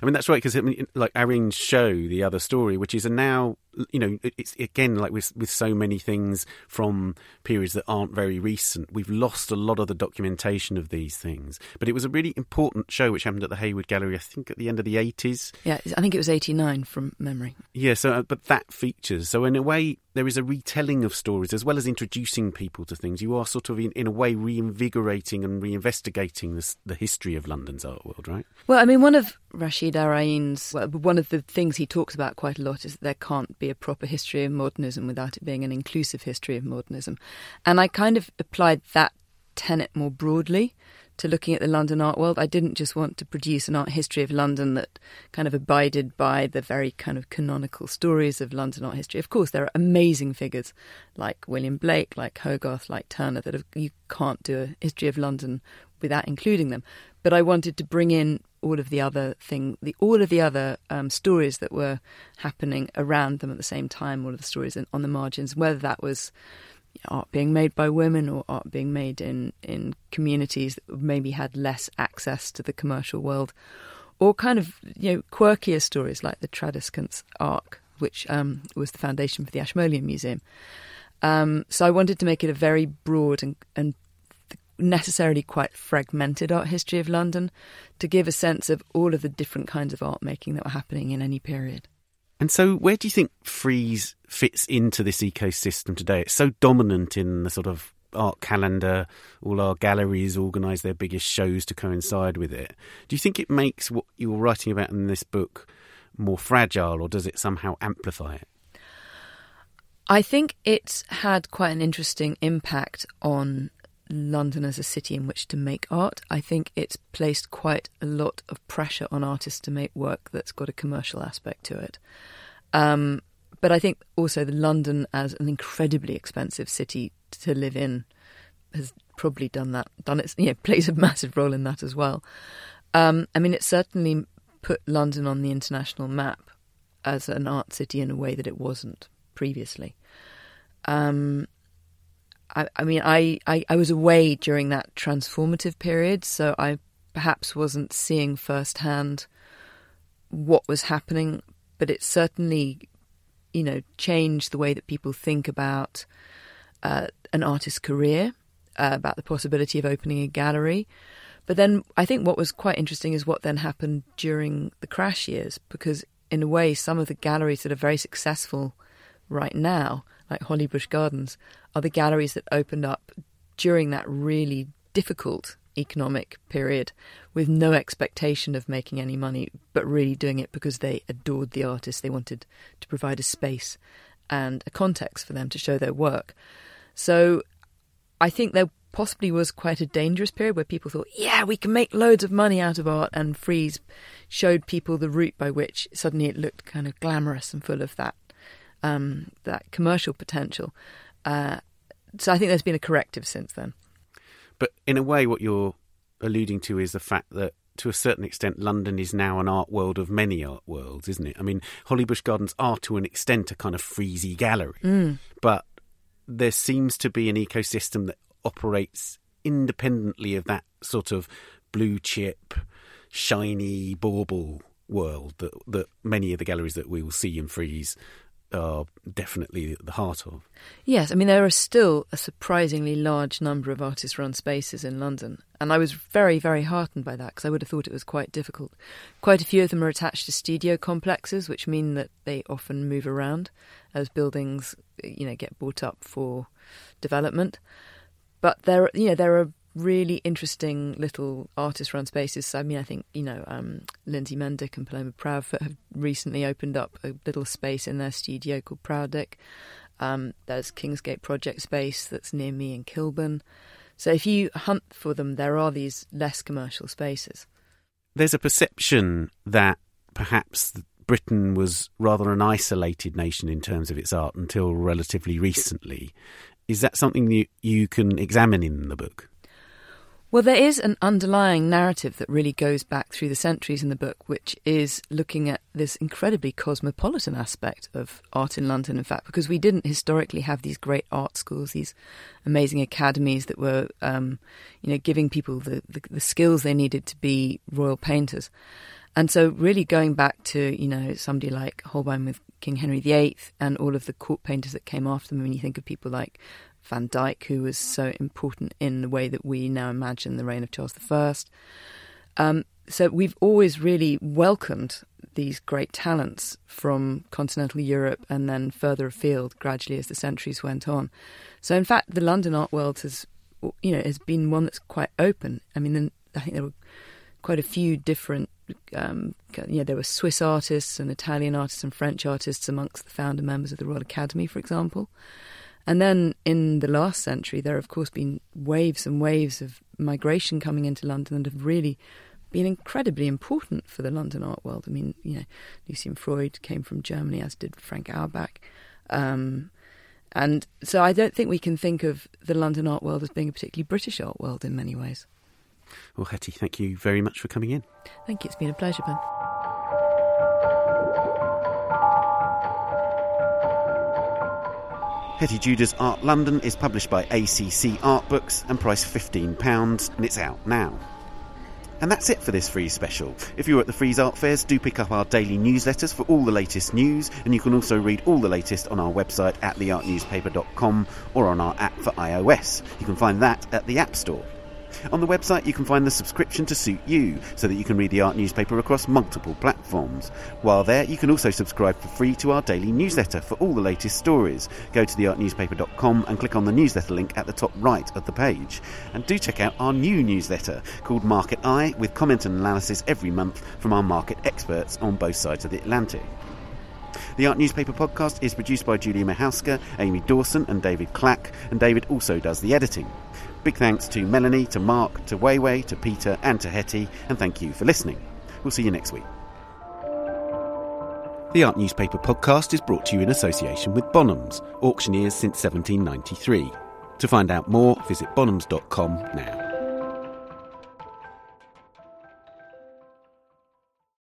I mean, that's right, because I mean, like Araeen's show, The Other Story, which is a now, you know, it's again, like with, with so many things from periods that aren't very recent, we've lost a lot of the documentation of these things. But it was a really important show which happened at the Hayward Gallery, I think at the end of the 80s. Yeah, I think it was 89 from memory. Yeah, so, uh, but that features. So, in a way, there is a retelling of stories as well as introducing people to things. You are sort of, in, in a way, reinvigorating and reinvestigating this, the history of London's art world, right? Well, I mean, one of Rashid Araeen's, well, one of the things he talks about quite a lot is that there can't be a proper history of modernism without it being an inclusive history of modernism. And I kind of applied that tenet more broadly to looking at the London art world. I didn't just want to produce an art history of London that kind of abided by the very kind of canonical stories of London art history. Of course, there are amazing figures like William Blake, like Hogarth, like Turner that have, you can't do a history of London without including them. But I wanted to bring in all of the other thing, the all of the other um, stories that were happening around them at the same time, all of the stories in, on the margins, whether that was art being made by women or art being made in, in communities that maybe had less access to the commercial world, or kind of you know quirkier stories like the Tradescant's Ark, which um, was the foundation for the Ashmolean Museum. Um, so I wanted to make it a very broad and, and necessarily quite fragmented art history of London to give a sense of all of the different kinds of art making that were happening in any period. And so, where do you think Frieze fits into this ecosystem today? It's so dominant in the sort of art calendar. All our galleries organise their biggest shows to coincide with it. Do you think it makes what you're writing about in this book more fragile, or does it somehow amplify it? I think it's had quite an interesting impact on London as a city in which to make art. I think it's placed quite a lot of pressure on artists to make work that's got a commercial aspect to it. Um, but I think also the London as an incredibly expensive city to live in has probably done that, done it, you know, plays a massive role in that as well. Um, I mean, it certainly put London on the international map as an art city in a way that it wasn't previously. Um, I, I mean, I, I, I was away during that transformative period, so I perhaps wasn't seeing firsthand what was happening, but it certainly, you know, changed the way that people think about uh, an artist's career, uh, about the possibility of opening a gallery. But then I think what was quite interesting is what then happened during the crash years, because in a way, some of the galleries that are very successful right now, like Hollybush Gardens, are the galleries that opened up during that really difficult economic period with no expectation of making any money, but really doing it because they adored the artists. They wanted to provide a space and a context for them to show their work. So I think there possibly was quite a dangerous period where people thought, yeah, we can make loads of money out of art, and Frieze showed people the route by which suddenly it looked kind of glamorous and full of that um, that commercial potential. Uh, so I think there's been a corrective since then. But in a way, what you're alluding to is the fact that to a certain extent, London is now an art world of many art worlds, isn't it? I mean, Hollybush Gardens are to an extent a kind of freezy gallery, mm. but there seems to be an ecosystem that operates independently of that sort of blue chip, shiny bauble world that that many of the galleries that we will see in Frieze are definitely at the heart of. Yes, I mean, there are still a surprisingly large number of artist run spaces in London. And I was very, very heartened by that because I would have thought it was quite difficult. Quite a few of them are attached to studio complexes, which mean that they often move around as buildings, you know, get bought up for development. But there, you know, there are really interesting little artist-run spaces. I mean, I think you know um, Lindsey Mendick and Paloma Proudfoot have recently opened up a little space in their studio called Proudick. Um, there's Kingsgate Project Space that's near me in Kilburn. So if you hunt for them, there are these less commercial spaces. There's a perception that perhaps Britain was rather an isolated nation in terms of its art until relatively recently. Is that something you, you can examine in the book? Well, there is an underlying narrative that really goes back through the centuries in the book, which is looking at this incredibly cosmopolitan aspect of art in London, in fact, because we didn't historically have these great art schools, these amazing academies that were, um, you know, giving people the, the, the skills they needed to be royal painters. And so, really going back to, you know, somebody like Holbein with King Henry VIII and all of the court painters that came after them, when you think of people like Van Dyck, who was so important in the way that we now imagine the reign of Charles I. Um, so we've always really welcomed these great talents from continental Europe and then further afield gradually as the centuries went on. So in fact, the London art world has, you know, has been one that's quite open. I mean, I think there were quite a few different, um, you know, there were Swiss artists and Italian artists and French artists amongst the founder members of the Royal Academy, for example. And then in the last century, there have, of course, been waves and waves of migration coming into London that have really been incredibly important for the London art world. I mean, you know, Lucian Freud came from Germany, as did Frank Auerbach. Um, and so I don't think we can think of the London art world as being a particularly British art world in many ways. Well, Hettie, thank you very much for coming in. Thank you. It's been a pleasure, Ben. Hettie Judah's Art London is published by ACC Art Books and priced £15, and it's out now. And that's it for this Frieze special. If you're at the Frieze Art Fairs, do pick up our daily newsletters for all the latest news, and you can also read all the latest on our website at theartnewspaper.com or on our app for iOS. You can find that at the App Store. On the website, you can find the subscription to suit you so that you can read the art newspaper across multiple platforms. While there, you can also subscribe for free to our daily newsletter for all the latest stories. Go to theartnewspaper.com and click on the newsletter link at the top right of the page. And do check out our new newsletter called Market Eye with comment and analysis every month from our market experts on both sides of the Atlantic. The Art Newspaper podcast is produced by Julia Michalska, Amy Dawson, and David Clack, and David also does the editing. Big thanks to Melanie, to Mark, to Weiwei, to Peter, and to Hettie, and thank you for listening. We'll see you next week. The Art Newspaper podcast is brought to you in association with Bonhams, auctioneers since 1793. To find out more, visit bonhams.com now.